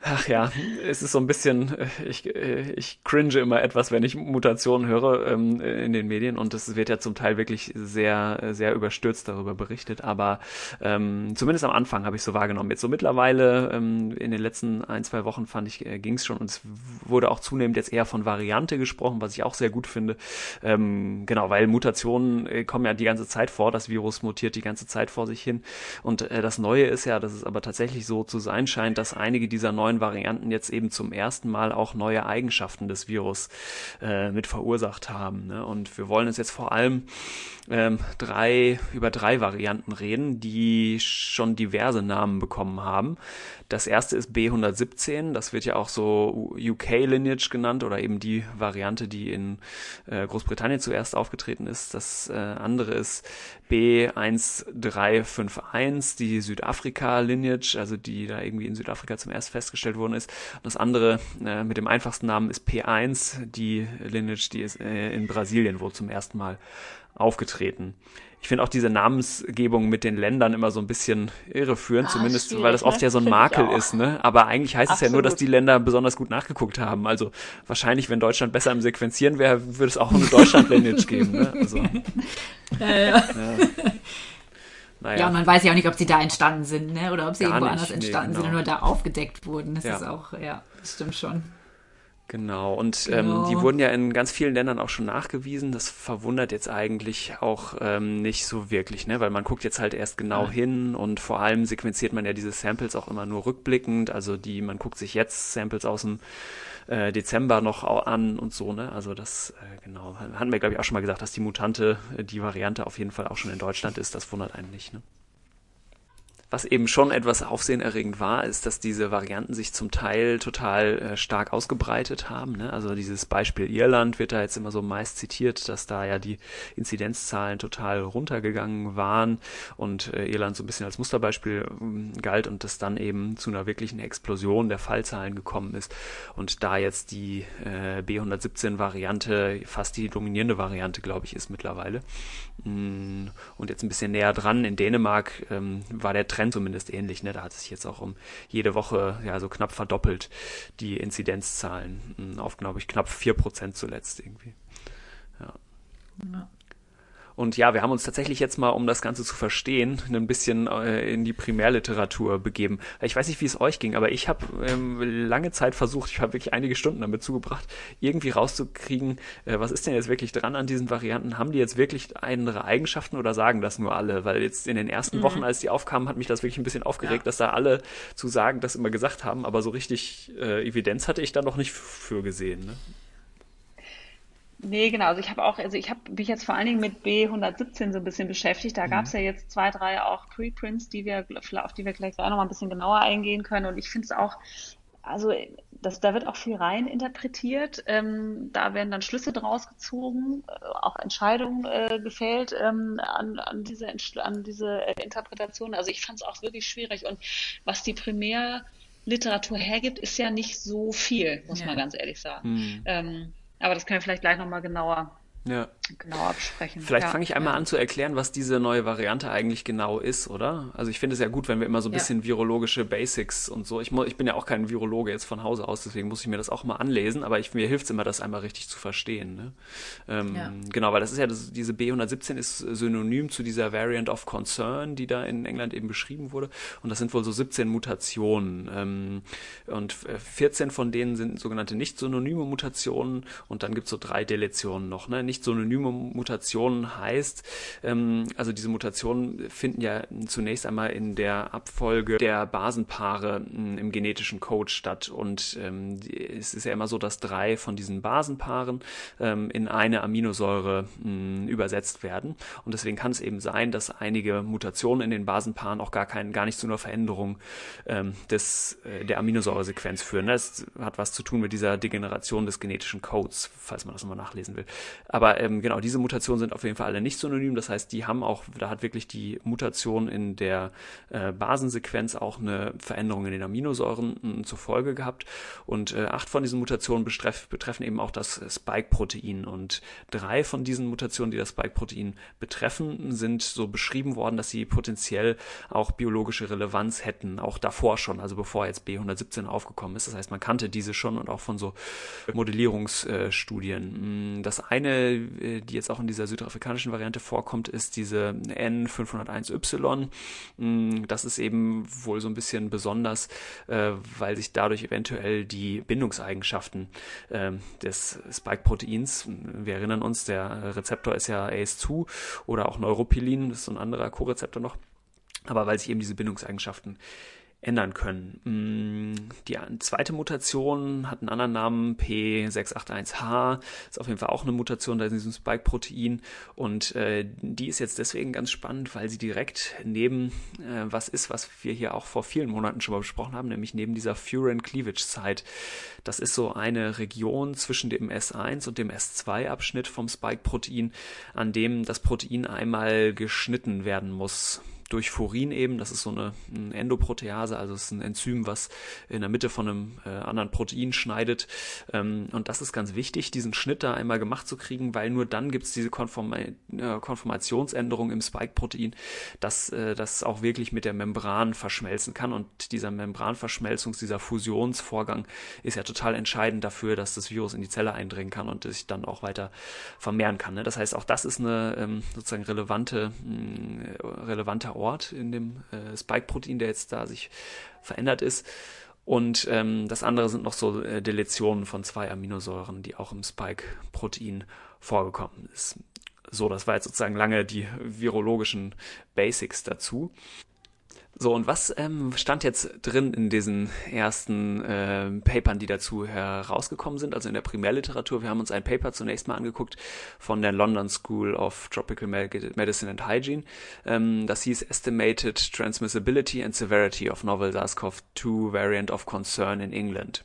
Ach ja, es ist so ein bisschen, äh, ich, äh, ich cringe immer etwas, wenn ich Mutationen höre ähm, in den Medien und es wird ja zum Teil wirklich sehr, sehr überstürzt darüber berichtet, aber ähm, zumindest am Anfang habe ich so wahrgenommen. Jetzt so mittlerweile, ähm, in den letzten ein, zwei Wochen fand ich, äh, ging es schon und es wurde auch zunehmend jetzt eher von Variante gesprochen, was ich auch sehr gut finde. Ähm, genau, weil Mutationen äh, kommen ja die ganze Zeit vor, das Virus mutiert die ganze Zeit vor sich hin und äh, das Neue ist ja, dass es aber tatsächlich so zu sein scheint, dass einige dieser neuen neuen Varianten jetzt eben zum ersten Mal auch neue Eigenschaften des Virus äh, mit verursacht haben. Ne? Und wir wollen uns jetzt vor allem ähm, drei, über drei Varianten reden, die schon diverse Namen bekommen haben. Das erste ist B117, das wird ja auch so UK-Lineage genannt oder eben die Variante, die in äh, Großbritannien zuerst aufgetreten ist. Das äh, andere ist B1351, die Südafrika-Lineage, also die da irgendwie in Südafrika zum erst festgestellt worden ist. Und das andere äh, mit dem einfachsten Namen ist P1, die Lineage, die ist äh, in Brasilien wohl zum ersten Mal aufgetreten. Ich finde auch diese Namensgebung mit den Ländern immer so ein bisschen irreführend, ah, zumindest weil das oft ne? ja so ein Makel ist, ne? Aber eigentlich heißt Absolut. es ja nur, dass die Länder besonders gut nachgeguckt haben. Also wahrscheinlich, wenn Deutschland besser im Sequenzieren wäre, würde es auch eine Deutschland-Lineage geben, ne? Also, ja, ja. ja. Naja. Ja, und man weiß ja auch nicht, ob sie da entstanden sind, ne? Oder ob sie Gar irgendwo nicht. anders entstanden nee, genau. sind und nur da aufgedeckt wurden. Das ja. ist auch, ja, das stimmt schon. Genau, und genau. Ähm, die wurden ja in ganz vielen Ländern auch schon nachgewiesen. Das verwundert jetzt eigentlich auch ähm, nicht so wirklich, ne? weil man guckt jetzt halt erst genau ja. hin und vor allem sequenziert man ja diese Samples auch immer nur rückblickend. Also die, man guckt sich jetzt Samples aus dem äh, Dezember noch an und so, ne? Also das, äh, genau, hatten wir, glaube ich, auch schon mal gesagt, dass die Mutante, äh, die Variante auf jeden Fall auch schon in Deutschland ist. Das wundert einen nicht, ne? Was eben schon etwas aufsehenerregend war, ist, dass diese Varianten sich zum Teil total äh, stark ausgebreitet haben. Ne? Also dieses Beispiel Irland wird da jetzt immer so meist zitiert, dass da ja die Inzidenzzahlen total runtergegangen waren und äh, Irland so ein bisschen als Musterbeispiel äh, galt und das dann eben zu einer wirklichen Explosion der Fallzahlen gekommen ist und da jetzt die äh, B117-Variante fast die dominierende Variante, glaube ich, ist mittlerweile. Mm, und jetzt ein bisschen näher dran in Dänemark ähm, war der Trend zumindest ähnlich. Ne? Da hat sich jetzt auch um jede Woche ja so knapp verdoppelt die Inzidenzzahlen mm, auf, glaube ich, knapp vier Prozent zuletzt irgendwie. Ja. ja. Und ja, wir haben uns tatsächlich jetzt mal, um das Ganze zu verstehen, ein bisschen äh, in die Primärliteratur begeben. Ich weiß nicht, wie es euch ging, aber ich habe ähm, lange Zeit versucht, ich habe wirklich einige Stunden damit zugebracht, irgendwie rauszukriegen, äh, was ist denn jetzt wirklich dran an diesen Varianten? Haben die jetzt wirklich andere Eigenschaften oder sagen das nur alle? Weil jetzt in den ersten mhm. Wochen, als die aufkamen, hat mich das wirklich ein bisschen aufgeregt, ja. dass da alle zu sagen das immer gesagt haben, aber so richtig äh, Evidenz hatte ich da noch nicht für gesehen. Ne? Nee, genau. Also ich habe auch, also ich habe mich jetzt vor allen Dingen mit B117 so ein bisschen beschäftigt. Da mhm. gab es ja jetzt zwei, drei auch Preprints, die wir, auf die wir gleich noch mal ein bisschen genauer eingehen können. Und ich finde es auch, also das, da wird auch viel rein interpretiert. Ähm, da werden dann Schlüsse draus gezogen, äh, auch Entscheidungen äh, gefällt ähm, an, an, diese, an diese Interpretation. Also ich fand es auch wirklich schwierig. Und was die Primärliteratur hergibt, ist ja nicht so viel, muss ja. man ganz ehrlich sagen. Mhm. Ähm, aber das können wir vielleicht gleich nochmal genauer ja. genauer besprechen. Vielleicht ja, fange ich einmal ja. an zu erklären, was diese neue Variante eigentlich genau ist, oder? Also ich finde es ja gut, wenn wir immer so ein bisschen virologische Basics und so. Ich, ich bin ja auch kein Virologe jetzt von Hause aus, deswegen muss ich mir das auch mal anlesen, aber ich, mir hilft es immer, das einmal richtig zu verstehen. Ne? Ähm, genau, weil das ist ja, das, diese B117 ist synonym zu dieser Variant of Concern, die da in England eben beschrieben wurde. Und das sind wohl so 17 Mutationen. Ähm, und 14 von denen sind sogenannte nicht synonyme Mutationen und dann gibt es so drei Deletionen noch. Ne? Nicht nicht synonyme Mutationen heißt, ähm, also diese Mutationen finden ja zunächst einmal in der Abfolge der Basenpaare hm, im genetischen Code statt. Und ähm, es ist ja immer so, dass drei von diesen Basenpaaren ähm, in eine Aminosäure mh, hm, übersetzt werden. Und deswegen kann es eben sein, dass einige Mutationen in den Basenpaaren auch gar kein, gar nicht zu einer Veränderung ähm, des, äh, der Aminosäuresequenz führen. Das hat was zu tun mit dieser Degeneration des genetischen Codes, falls man das nochmal nachlesen will. Aber aber ähm, genau, diese Mutationen sind auf jeden Fall alle nicht synonym. Das heißt, die haben auch, da hat wirklich die Mutation in der äh, Basensequenz auch eine Veränderung in den Aminosäuren mh, zur Folge gehabt. Und äh, acht von diesen Mutationen betreff, betreffen eben auch das Spike-Protein. Und drei von diesen Mutationen, die das Spike-Protein betreffen, sind so beschrieben worden, dass sie potenziell auch biologische Relevanz hätten, auch davor schon, also bevor jetzt B117 aufgekommen ist. Das heißt, man kannte diese schon und auch von so Modellierungsstudien. Das eine äh, die jetzt auch in dieser südafrikanischen Variante vorkommt, ist diese N501Y. Mm, das ist eben wohl so ein bisschen besonders, äh, weil sich dadurch eventuell die Bindungseigenschaften ähm, des Spike-Proteins, wir erinnern uns, der Rezeptor ist ja ACE2 oder auch Neuropilin, das ist so ein anderer Co-Rezeptor noch, aber weil sich eben diese Bindungseigenschaften ändern können. Mm, die zweite Mutation hat einen anderen Namen, P681H, ist auf jeden Fall auch eine Mutation in diesem Spike-Protein und äh, die ist jetzt deswegen ganz spannend, weil sie direkt neben äh, was ist, was wir hier auch vor vielen Monaten schon mal besprochen haben, nämlich neben dieser Furin Cleavage Site. Das ist so eine Region zwischen dem S1 und dem S2-Abschnitt vom Spike-Protein, an dem das Protein einmal geschnitten werden muss durch Furin eben. Das ist so eine, eine Endoprotease, also es ist ein Enzym, was in der Mitte von einem äh, anderen Protein schneidet. Ähm, und das ist ganz wichtig, diesen Schnitt da einmal gemacht zu kriegen, weil nur dann gibt es diese Konform äh, Konformationsänderung im Spike-Protein, dass äh, das auch wirklich mit der Membran verschmelzen kann. Und dieser Membranverschmelzungs-, dieser Fusionsvorgang ist ja total entscheidend dafür, dass das Virus in die Zelle eindringen kann und sich dann auch weiter vermehren kann. Ne? Das heißt, auch das ist eine ähm, sozusagen relevante, mh, relevanter Ort in dem äh, Spike-Protein, der jetzt da sich verändert ist. Und ähm, das andere sind noch so äh, Deletionen von zwei Aminosäuren, die auch im Spike-Protein vorgekommen ist. So, das war jetzt sozusagen lange die virologischen Basics dazu. So, und was ähm, stand jetzt drin in diesen ersten äh, Papern, die dazu herausgekommen sind, also in der Primärliteratur? Wir haben uns ein Paper zunächst mal angeguckt von der London School of Tropical Medicine and Hygiene. Ähm, das hieß Estimated Transmissibility and Severity of Novel SARS-CoV-2 Variant of Concern in England.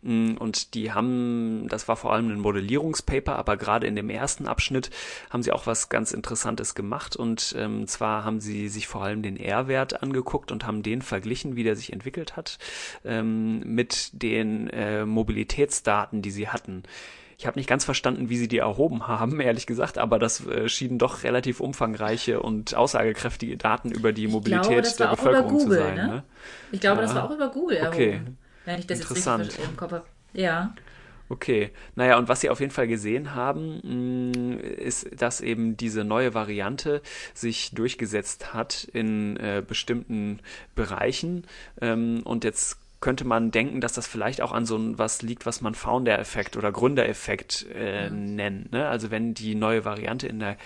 Mm, und die haben, das war vor allem ein Modellierungspaper, aber gerade in dem ersten Abschnitt haben sie auch was ganz Interessantes gemacht. Und ähm, zwar haben sie sich vor allem den R-Wert angeguckt angeguckt und haben den verglichen, wie der sich entwickelt hat, ähm, mit den äh, Mobilitätsdaten, die sie hatten. Ich habe nicht ganz verstanden, wie sie die erhoben haben, ehrlich gesagt, aber das äh, schienen doch relativ umfangreiche und aussagekräftige Daten über die Mobilität glaube, der Bevölkerung Google, zu sein. Ne? Ne? Ich glaube, ja. das war auch über Google erhoben. Okay. Wenn ich das jetzt richtig im Kopf habe. Ja. Okay, naja, und was Sie auf jeden Fall gesehen haben, mm, ist, dass eben diese neue Variante sich durchgesetzt hat in äh, bestimmten Bereichen. Ähm, und jetzt könnte man denken, dass das vielleicht auch an so was liegt, was man Founder-Effekt oder Gründereffekt äh, mhm. nennt. Ne? Also wenn die neue Variante in der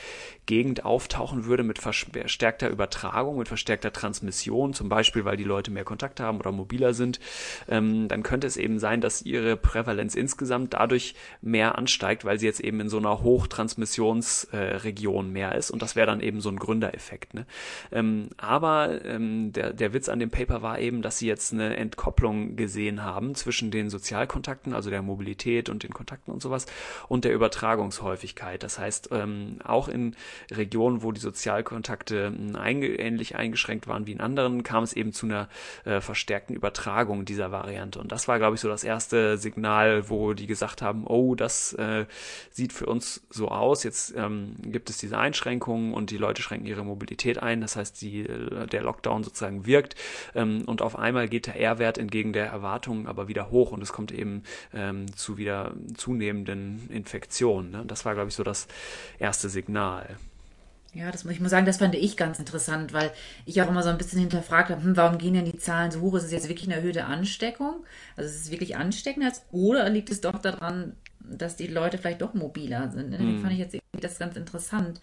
Gegend auftauchen würde mit verstärkter Übertragung, mit verstärkter Transmission, zum Beispiel weil die Leute mehr Kontakt haben oder mobiler sind, ähm, dann könnte es eben sein, dass ihre Prävalenz insgesamt dadurch mehr ansteigt, weil sie jetzt eben in so einer Hochtransmissionsregion äh, mehr ist und das wäre dann eben so ein Gründereffekt. Ne? Ähm, aber ähm, der, der Witz an dem Paper war eben, dass sie jetzt eine Entkopplung gesehen haben zwischen den Sozialkontakten, also der Mobilität und den Kontakten und sowas und der Übertragungshäufigkeit. Das heißt, ähm, auch in Regionen, wo die Sozialkontakte hm, einge ähnlich eingeschränkt waren wie in anderen, kam es eben zu einer äh, verstärkten Übertragung dieser Variante. Und das war, glaube ich, so das erste Signal, wo die gesagt haben, oh, das äh, sieht für uns so aus, jetzt ähm, gibt es diese Einschränkungen und die Leute schränken ihre Mobilität ein, das heißt, die, äh, der Lockdown sozusagen wirkt ähm, und auf einmal geht der R-Wert entgegen der Erwartungen aber wieder hoch und es kommt eben ähm, zu wieder zunehmenden Infektionen. Ne? Das war, glaube ich, so das erste Signal. Ja, das, ich muss sagen, das fand ich ganz interessant, weil ich auch immer so ein bisschen hinterfragt habe, hm, warum gehen denn die Zahlen so hoch? Ist es jetzt wirklich eine erhöhte Ansteckung? Also ist es wirklich ansteckender? Oder liegt es doch daran, dass die Leute vielleicht doch mobiler sind? Deswegen hm. fand ich jetzt irgendwie das ganz interessant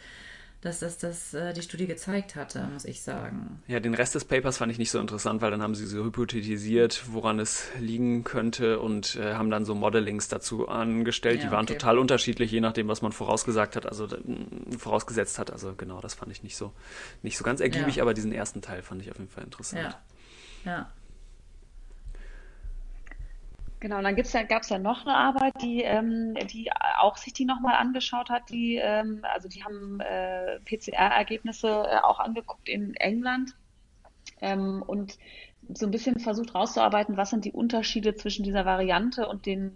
dass das, das äh, die Studie gezeigt hatte, muss ich sagen. Ja, den Rest des Papers fand ich nicht so interessant, weil dann haben sie so hypothetisiert, woran es liegen könnte und äh, haben dann so Modelings dazu angestellt. Ja, die waren okay. total unterschiedlich, je nachdem, was man vorausgesagt hat, also äh, vorausgesetzt hat. Also genau, das fand ich nicht so nicht so ganz ergiebig, ja. aber diesen ersten Teil fand ich auf jeden Fall interessant. Ja. ja. Genau, und dann gibt's ja, gab es ja noch eine Arbeit, die, ähm, die auch sich die nochmal angeschaut hat. Die, ähm, also die haben äh, PCR-Ergebnisse äh, auch angeguckt in England ähm, und so ein bisschen versucht rauszuarbeiten, was sind die Unterschiede zwischen dieser Variante und den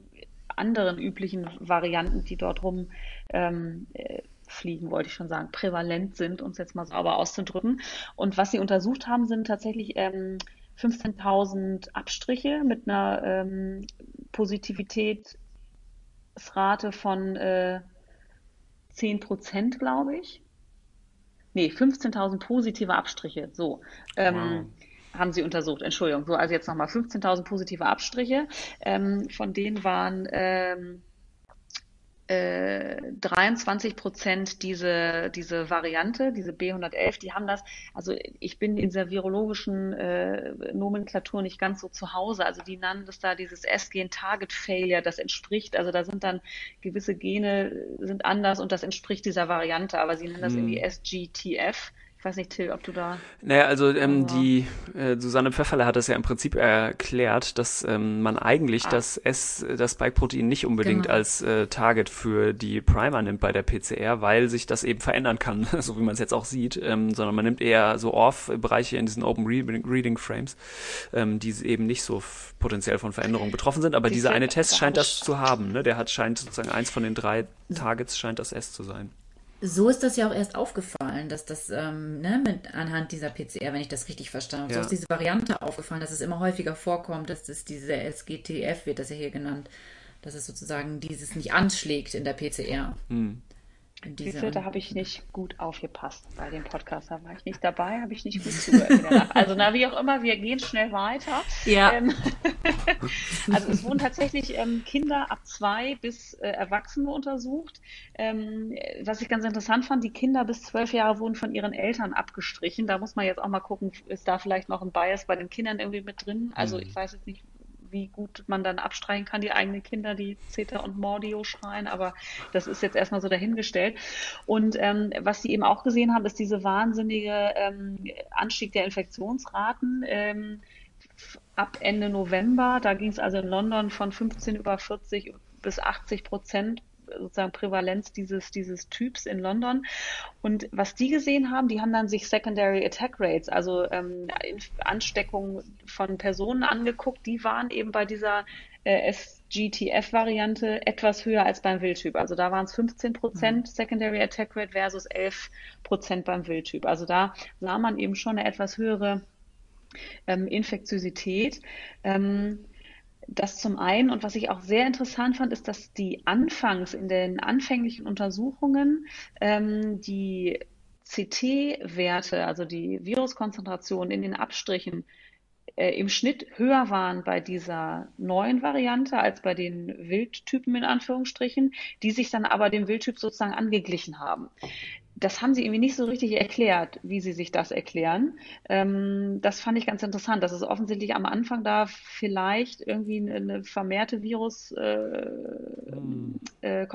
anderen üblichen Varianten, die dort rum ähm, äh, fliegen, wollte ich schon sagen, prävalent sind, um es jetzt mal sauber auszudrücken. Und was sie untersucht haben, sind tatsächlich ähm, 15.000 Abstriche mit einer ähm, Positivitätsrate von äh, 10 Prozent, glaube ich. Nee, 15.000 positive Abstriche, so. Ähm, wow. Haben sie untersucht, Entschuldigung. So, also jetzt nochmal 15.000 positive Abstriche. Ähm, von denen waren ähm, 23 äh, Prozent diese, diese Variante, diese B111, die haben das, also ich bin in dieser virologischen äh, Nomenklatur nicht ganz so zu Hause, also die nennen das da dieses S-Gen-Target-Failure, das entspricht, also da sind dann gewisse Gene sind anders und das entspricht dieser Variante, aber sie nennen das hm. irgendwie SGTF weiß nicht, Till, ob du da. Naja, also ähm, die äh, Susanne Pfefferle hat das ja im Prinzip erklärt, dass ähm, man eigentlich ah. das S, das Spike-Protein nicht unbedingt genau. als äh, Target für die Primer nimmt bei der PCR, weil sich das eben verändern kann, so wie man es jetzt auch sieht, ähm, sondern man nimmt eher so Off-Bereiche in diesen Open Reading Frames, ähm, die eben nicht so potenziell von Veränderungen betroffen sind. Aber dieser eine Test scheint das zu haben. Ne? Der hat scheint sozusagen eins von den drei Targets scheint das S zu sein so ist das ja auch erst aufgefallen, dass das ähm, ne, mit, anhand dieser PCR, wenn ich das richtig verstanden habe, ja. so ist diese Variante aufgefallen, dass es immer häufiger vorkommt, dass es diese SGTF wird das ja hier genannt, dass es sozusagen dieses nicht anschlägt in der PCR. Hm. Diese, da habe ich nicht gut aufgepasst bei dem Podcast. Da war ich nicht dabei, habe ich nicht gut zugehört. also, na, wie auch immer, wir gehen schnell weiter. Ja. Ähm, also, es wurden tatsächlich ähm, Kinder ab zwei bis äh, Erwachsene untersucht. Ähm, was ich ganz interessant fand, die Kinder bis zwölf Jahre wurden von ihren Eltern abgestrichen. Da muss man jetzt auch mal gucken, ist da vielleicht noch ein Bias bei den Kindern irgendwie mit drin? Also, mhm. ich weiß jetzt nicht, wie gut man dann abstreichen kann, die eigenen Kinder, die Zeta und Mordio schreien, aber das ist jetzt erstmal so dahingestellt. Und ähm, was sie eben auch gesehen haben, ist diese wahnsinnige ähm, Anstieg der Infektionsraten. Ähm, ab Ende November, da ging es also in London von 15 über 40 bis 80 Prozent sozusagen Prävalenz dieses, dieses Typs in London. Und was die gesehen haben, die haben dann sich Secondary Attack Rates, also ähm, Ansteckungen von Personen angeguckt, die waren eben bei dieser äh, SGTF-Variante etwas höher als beim Wildtyp. Also da waren es 15 Prozent mhm. Secondary Attack Rate versus 11 Prozent beim Wildtyp. Also da sah man eben schon eine etwas höhere ähm, Infektiosität. Ähm, das zum einen. Und was ich auch sehr interessant fand, ist, dass die anfangs in den anfänglichen Untersuchungen ähm, die CT-Werte, also die Viruskonzentration in den Abstrichen, äh, im Schnitt höher waren bei dieser neuen Variante als bei den Wildtypen in Anführungsstrichen, die sich dann aber dem Wildtyp sozusagen angeglichen haben das haben sie irgendwie nicht so richtig erklärt, wie sie sich das erklären. Ähm, das fand ich ganz interessant, dass es offensichtlich am Anfang da vielleicht irgendwie eine vermehrte Viruskonzentration äh, hm. äh,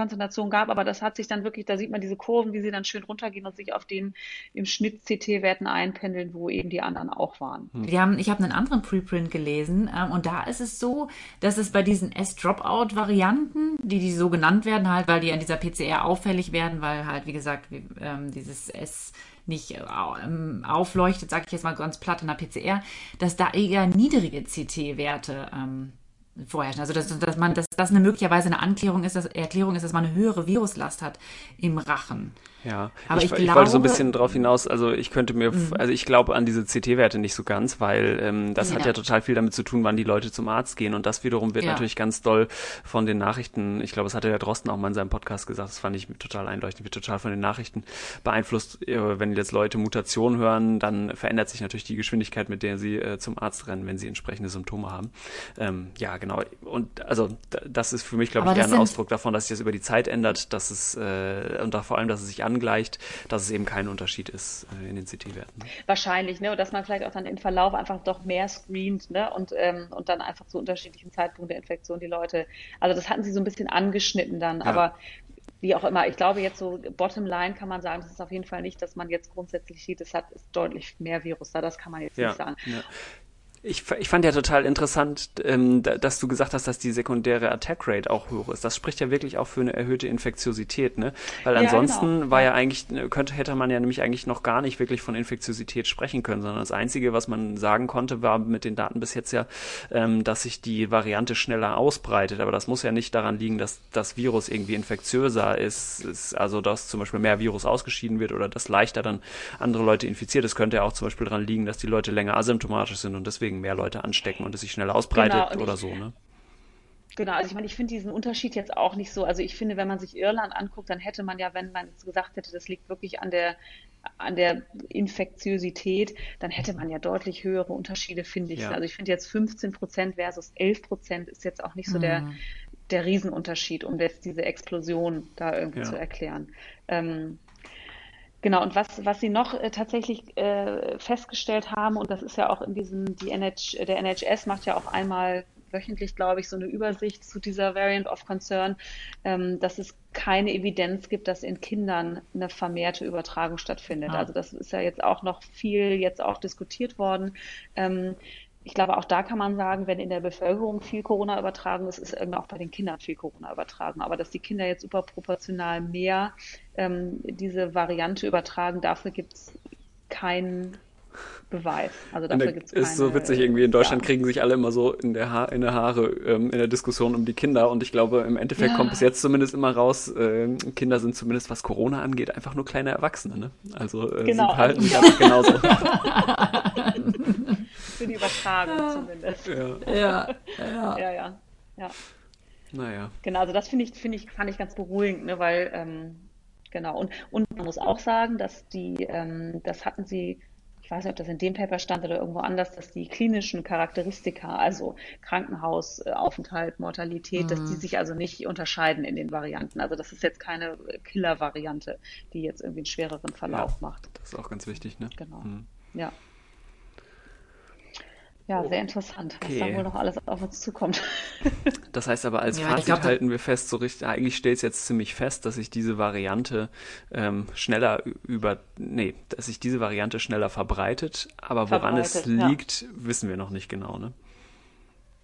gab, aber das hat sich dann wirklich, da sieht man diese Kurven, wie sie dann schön runtergehen und sich auf den im Schnitt CT-Werten einpendeln, wo eben die anderen auch waren. Hm. Die haben, ich habe einen anderen Preprint gelesen ähm, und da ist es so, dass es bei diesen S-Dropout-Varianten, die die so genannt werden, halt, weil die an dieser PCR auffällig werden, weil halt, wie gesagt, wie, ähm, dieses S nicht ähm, aufleuchtet, sage ich jetzt mal ganz platt in der PCR, dass da eher niedrige CT-Werte ähm, vorherrschen. Also dass, dass man, dass das eine möglicherweise eine Anklärung ist, dass Erklärung ist, dass man eine höhere Viruslast hat im Rachen. Ja, aber ich, ich, ich wollte so ein bisschen drauf hinaus, also ich könnte mir, mhm. also ich glaube an diese CT-Werte nicht so ganz, weil ähm, das ja. hat ja total viel damit zu tun, wann die Leute zum Arzt gehen und das wiederum wird ja. natürlich ganz doll von den Nachrichten, ich glaube, das hatte der Drosten auch mal in seinem Podcast gesagt, das fand ich total einleuchtend, wird total von den Nachrichten beeinflusst. Äh, wenn jetzt Leute Mutationen hören, dann verändert sich natürlich die Geschwindigkeit, mit der sie äh, zum Arzt rennen, wenn sie entsprechende Symptome haben. Ähm, ja, genau. Und also das ist für mich, glaube ich, eher ein Ausdruck davon, dass sich das über die Zeit ändert, dass es äh, und da vor allem, dass es sich angleicht, dass es eben kein Unterschied ist äh, in den CT-Werten. Wahrscheinlich, ne? Und dass man vielleicht auch dann im Verlauf einfach doch mehr screent, ne? Und, ähm, und dann einfach zu unterschiedlichen Zeitpunkten der Infektion die Leute. Also das hatten sie so ein bisschen angeschnitten dann, ja. aber wie auch immer, ich glaube jetzt so bottom line kann man sagen, das ist auf jeden Fall nicht, dass man jetzt grundsätzlich sieht, es hat ist deutlich mehr Virus da, das kann man jetzt ja, nicht sagen. Ja. Ich, ich fand ja total interessant, ähm, dass du gesagt hast, dass die sekundäre Attack Rate auch hoch ist. Das spricht ja wirklich auch für eine erhöhte Infektiosität, ne? Weil ja, ansonsten genau. war ja eigentlich, könnte, hätte man ja nämlich eigentlich noch gar nicht wirklich von Infektiosität sprechen können, sondern das Einzige, was man sagen konnte, war mit den Daten bis jetzt ja, ähm, dass sich die Variante schneller ausbreitet. Aber das muss ja nicht daran liegen, dass das Virus irgendwie infektiöser ist, ist also dass zum Beispiel mehr Virus ausgeschieden wird oder dass leichter dann andere Leute infiziert. Es könnte ja auch zum Beispiel daran liegen, dass die Leute länger asymptomatisch sind und deswegen deswegen mehr Leute anstecken und es sich schneller ausbreitet genau, oder ich, so, ne? Genau, also ich meine, ich finde diesen Unterschied jetzt auch nicht so. Also ich finde, wenn man sich Irland anguckt, dann hätte man ja, wenn man jetzt gesagt hätte, das liegt wirklich an der an der Infektiosität, dann hätte man ja deutlich höhere Unterschiede, finde ich. Ja. Also ich finde jetzt 15 Prozent versus 11 Prozent ist jetzt auch nicht so mhm. der, der Riesenunterschied, um jetzt diese Explosion da irgendwie ja. zu erklären. Ähm, Genau, und was, was Sie noch äh, tatsächlich äh, festgestellt haben, und das ist ja auch in diesem, die NH, der NHS macht ja auch einmal wöchentlich, glaube ich, so eine Übersicht zu dieser Variant of Concern, ähm, dass es keine Evidenz gibt, dass in Kindern eine vermehrte Übertragung stattfindet. Ah. Also das ist ja jetzt auch noch viel jetzt auch diskutiert worden. Ähm, ich glaube, auch da kann man sagen, wenn in der Bevölkerung viel Corona übertragen ist, ist irgendwie auch bei den Kindern viel Corona übertragen. Aber dass die Kinder jetzt überproportional mehr ähm, diese Variante übertragen, dafür gibt es keinen Beweis. Also dafür gibt es Ist so witzig, irgendwie in Deutschland ja. kriegen sich alle immer so in der, ha in der Haare ähm, in der Diskussion um die Kinder und ich glaube, im Endeffekt ja. kommt bis jetzt zumindest immer raus, äh, Kinder sind zumindest, was Corona angeht, einfach nur kleine Erwachsene. Ne? Also äh, genau. sie verhalten sich einfach genauso. Für die Übertragung ja. zumindest. Ja. Ja. ja. ja, ja. ja. Naja. Genau, also das finde ich, finde ich, fand ich ganz beruhigend, ne, weil ähm, Genau. Und, und man muss auch sagen, dass die, ähm, das hatten sie, ich weiß nicht, ob das in dem Paper stand oder irgendwo anders, dass die klinischen Charakteristika, also Krankenhausaufenthalt, Mortalität, mhm. dass die mhm. sich also nicht unterscheiden in den Varianten. Also das ist jetzt keine Killer-Variante, die jetzt irgendwie einen schwereren Verlauf ja, macht. Das ist auch ganz wichtig, ne? Genau. Mhm. Ja. Ja, sehr interessant, okay. was da wohl noch alles auf uns zukommt. Das heißt aber, als ja, Fazit glaub, halten wir fest, so richtig, eigentlich stellt es jetzt ziemlich fest, dass sich diese Variante ähm, schneller über, nee, dass sich diese Variante schneller verbreitet, aber woran es liegt, ja. wissen wir noch nicht genau, ne?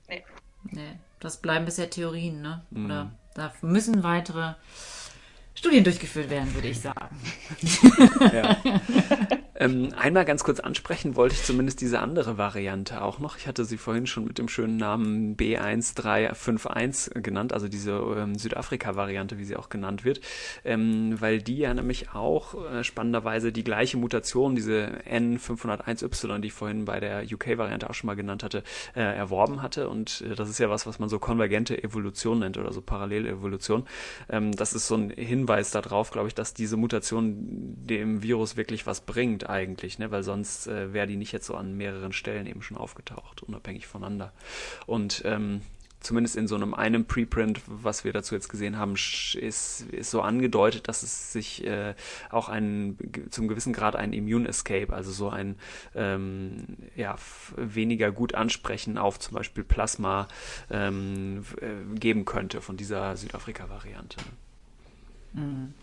Nee. Nee, das bleiben bisher Theorien, ne? Oder mm. da müssen weitere Studien durchgeführt werden, würde ich sagen. Ja. Ähm, einmal ganz kurz ansprechen wollte ich zumindest diese andere Variante auch noch. Ich hatte sie vorhin schon mit dem schönen Namen B1351 genannt, also diese ähm, Südafrika-Variante, wie sie auch genannt wird, ähm, weil die ja nämlich auch äh, spannenderweise die gleiche Mutation, diese N501Y, die ich vorhin bei der UK-Variante auch schon mal genannt hatte, äh, erworben hatte. Und äh, das ist ja was, was man so konvergente Evolution nennt oder so Parallelevolution. Ähm, das ist so ein Hinweis darauf, glaube ich, dass diese Mutation dem Virus wirklich was bringt eigentlich, ne? weil sonst äh, wäre die nicht jetzt so an mehreren Stellen eben schon aufgetaucht, unabhängig voneinander. Und ähm, zumindest in so einem einem Preprint, was wir dazu jetzt gesehen haben, ist, ist so angedeutet, dass es sich äh, auch ein, zum gewissen Grad ein Immune Escape, also so ein ähm, ja, weniger gut ansprechen auf zum Beispiel Plasma ähm, äh, geben könnte von dieser Südafrika-Variante. Mhm.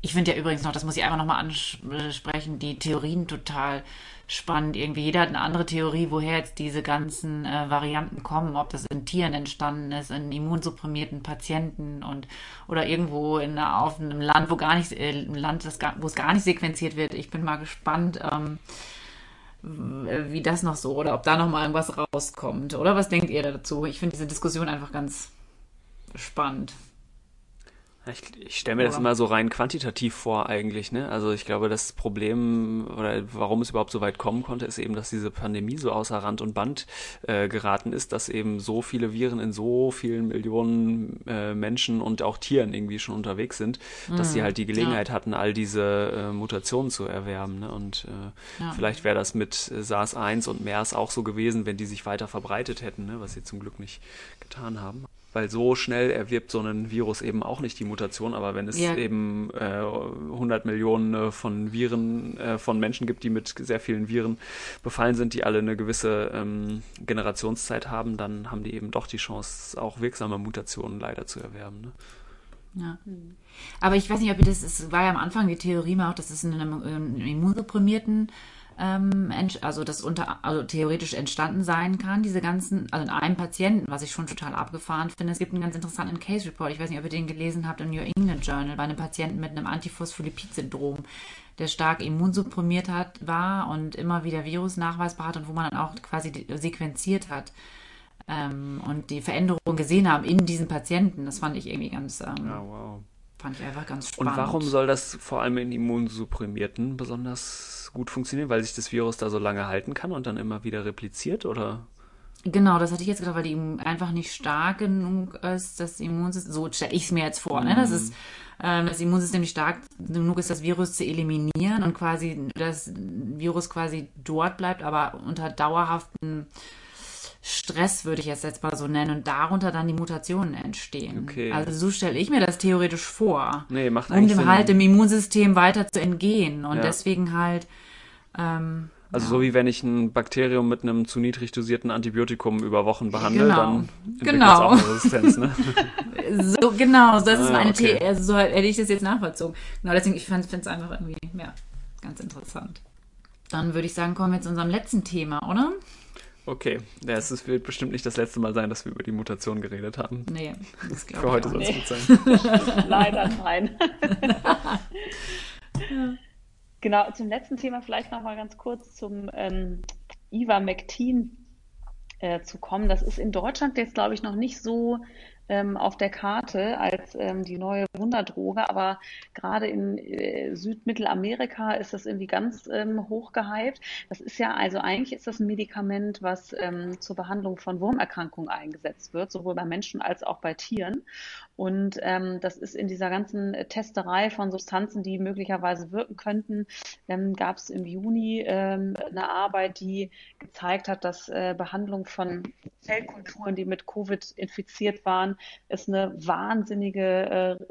Ich finde ja übrigens noch, das muss ich einfach nochmal ansprechen, die Theorien total spannend. Irgendwie jeder hat eine andere Theorie, woher jetzt diese ganzen äh, Varianten kommen, ob das in Tieren entstanden ist, in immunsupprimierten Patienten und oder irgendwo in auf einem Land, wo gar nicht äh, Land, das, wo es gar nicht sequenziert wird. Ich bin mal gespannt. Ähm, wie das noch so oder ob da noch mal irgendwas rauskommt oder was denkt ihr dazu? Ich finde diese Diskussion einfach ganz spannend. Ich, ich stelle mir oder? das immer so rein quantitativ vor eigentlich. Ne? Also ich glaube, das Problem oder warum es überhaupt so weit kommen konnte, ist eben, dass diese Pandemie so außer Rand und Band äh, geraten ist, dass eben so viele Viren in so vielen Millionen äh, Menschen und auch Tieren irgendwie schon unterwegs sind, mhm. dass sie mhm. halt die Gelegenheit ja. hatten, all diese äh, Mutationen zu erwerben. Ne? Und äh, ja. vielleicht wäre das mit SARS-1 und MERS auch so gewesen, wenn die sich weiter verbreitet hätten, ne? was sie zum Glück nicht getan haben weil so schnell erwirbt so ein Virus eben auch nicht die Mutation, aber wenn es ja. eben äh, 100 Millionen äh, von Viren, äh, von Menschen gibt, die mit sehr vielen Viren befallen sind, die alle eine gewisse ähm, Generationszeit haben, dann haben die eben doch die Chance, auch wirksame Mutationen leider zu erwerben. Ne? Ja. Aber ich weiß nicht, ob das, es war ja am Anfang die Theorie mal auch, dass es in einem, einem immunsupprimierten ähm, also das unter, also theoretisch entstanden sein kann, diese ganzen, also in einem Patienten, was ich schon total abgefahren finde. Es gibt einen ganz interessanten Case Report, ich weiß nicht, ob ihr den gelesen habt im New England Journal, bei einem Patienten mit einem Antiphospholipid-Syndrom, der stark immunsupprimiert hat, war und immer wieder Virus nachweisbar hat und wo man dann auch quasi sequenziert hat. Ähm, und die Veränderungen gesehen haben in diesen Patienten. Das fand ich irgendwie ganz ähm, oh, wow. fand ich einfach ganz spannend. Und warum soll das vor allem in Immunsupprimierten besonders gut funktionieren, weil sich das Virus da so lange halten kann und dann immer wieder repliziert, oder? Genau, das hatte ich jetzt gedacht, weil die einfach nicht stark genug ist, das Immunsystem, so stelle ich es mir jetzt vor, ne? Das ist, ähm, das Immunsystem nicht stark genug ist, das Virus zu eliminieren und quasi das Virus quasi dort bleibt, aber unter dauerhaften Stress, würde ich es jetzt mal so nennen, und darunter dann die Mutationen entstehen. Okay. Also so stelle ich mir das theoretisch vor. Nee, macht Um dem Sinn. halt im Immunsystem weiter zu entgehen. Und ja. deswegen halt. Ähm, also ja. so wie wenn ich ein Bakterium mit einem zu niedrig dosierten Antibiotikum über Wochen behandle, genau. dann genau. auch eine Resistenz, ne? so, genau, das ist ah, meine okay. The also so hätte ich das jetzt nachvollzogen. Genau, deswegen, ich finde es einfach irgendwie, ja, ganz interessant. Dann würde ich sagen, kommen wir zu unserem letzten Thema, oder? Okay, ja, es wird bestimmt nicht das letzte Mal sein, dass wir über die Mutation geredet haben. Nee, das glaube Für heute soll es gut sein. Leider nein. Genau, zum letzten Thema vielleicht noch mal ganz kurz zum ähm, Ivermectin äh, zu kommen. Das ist in Deutschland jetzt, glaube ich, noch nicht so ähm, auf der Karte als ähm, die neue Wunderdroge, aber gerade in äh, Südmittelamerika ist das irgendwie ganz ähm, hoch gehypt. Das ist ja, also eigentlich ist das ein Medikament, was ähm, zur Behandlung von Wurmerkrankungen eingesetzt wird, sowohl bei Menschen als auch bei Tieren. Und ähm, das ist in dieser ganzen Testerei von Substanzen, die möglicherweise wirken könnten, ähm, gab es im Juni ähm, eine Arbeit, die gezeigt hat, dass äh, Behandlung von Zellkulturen, die mit Covid infiziert waren, es eine wahnsinnige äh,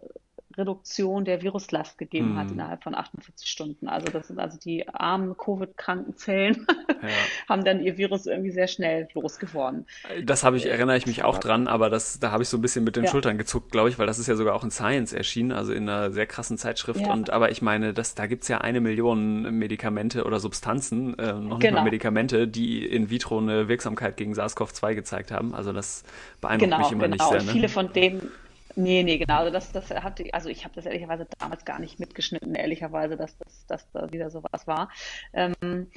Reduktion der Viruslast gegeben mm. hat innerhalb von 48 Stunden. Also das sind also die armen Covid-kranken Zellen ja. haben dann ihr Virus irgendwie sehr schnell losgeworden. Das habe ich, erinnere ich mich auch dran, aber das, da habe ich so ein bisschen mit den ja. Schultern gezuckt, glaube ich, weil das ist ja sogar auch in Science erschienen, also in einer sehr krassen Zeitschrift. Ja. Und aber ich meine, das, da gibt's ja eine Million Medikamente oder Substanzen, äh, noch nicht genau. mal Medikamente, die in vitro eine Wirksamkeit gegen SARS-CoV-2 gezeigt haben. Also das beeindruckt genau, mich immer genau. nicht sehr. Ne? Viele von denen Nee, nee, genau. Also das, das hatte, also ich habe das ehrlicherweise damals gar nicht mitgeschnitten, ehrlicherweise, dass das, dass da wieder sowas war. Ähm,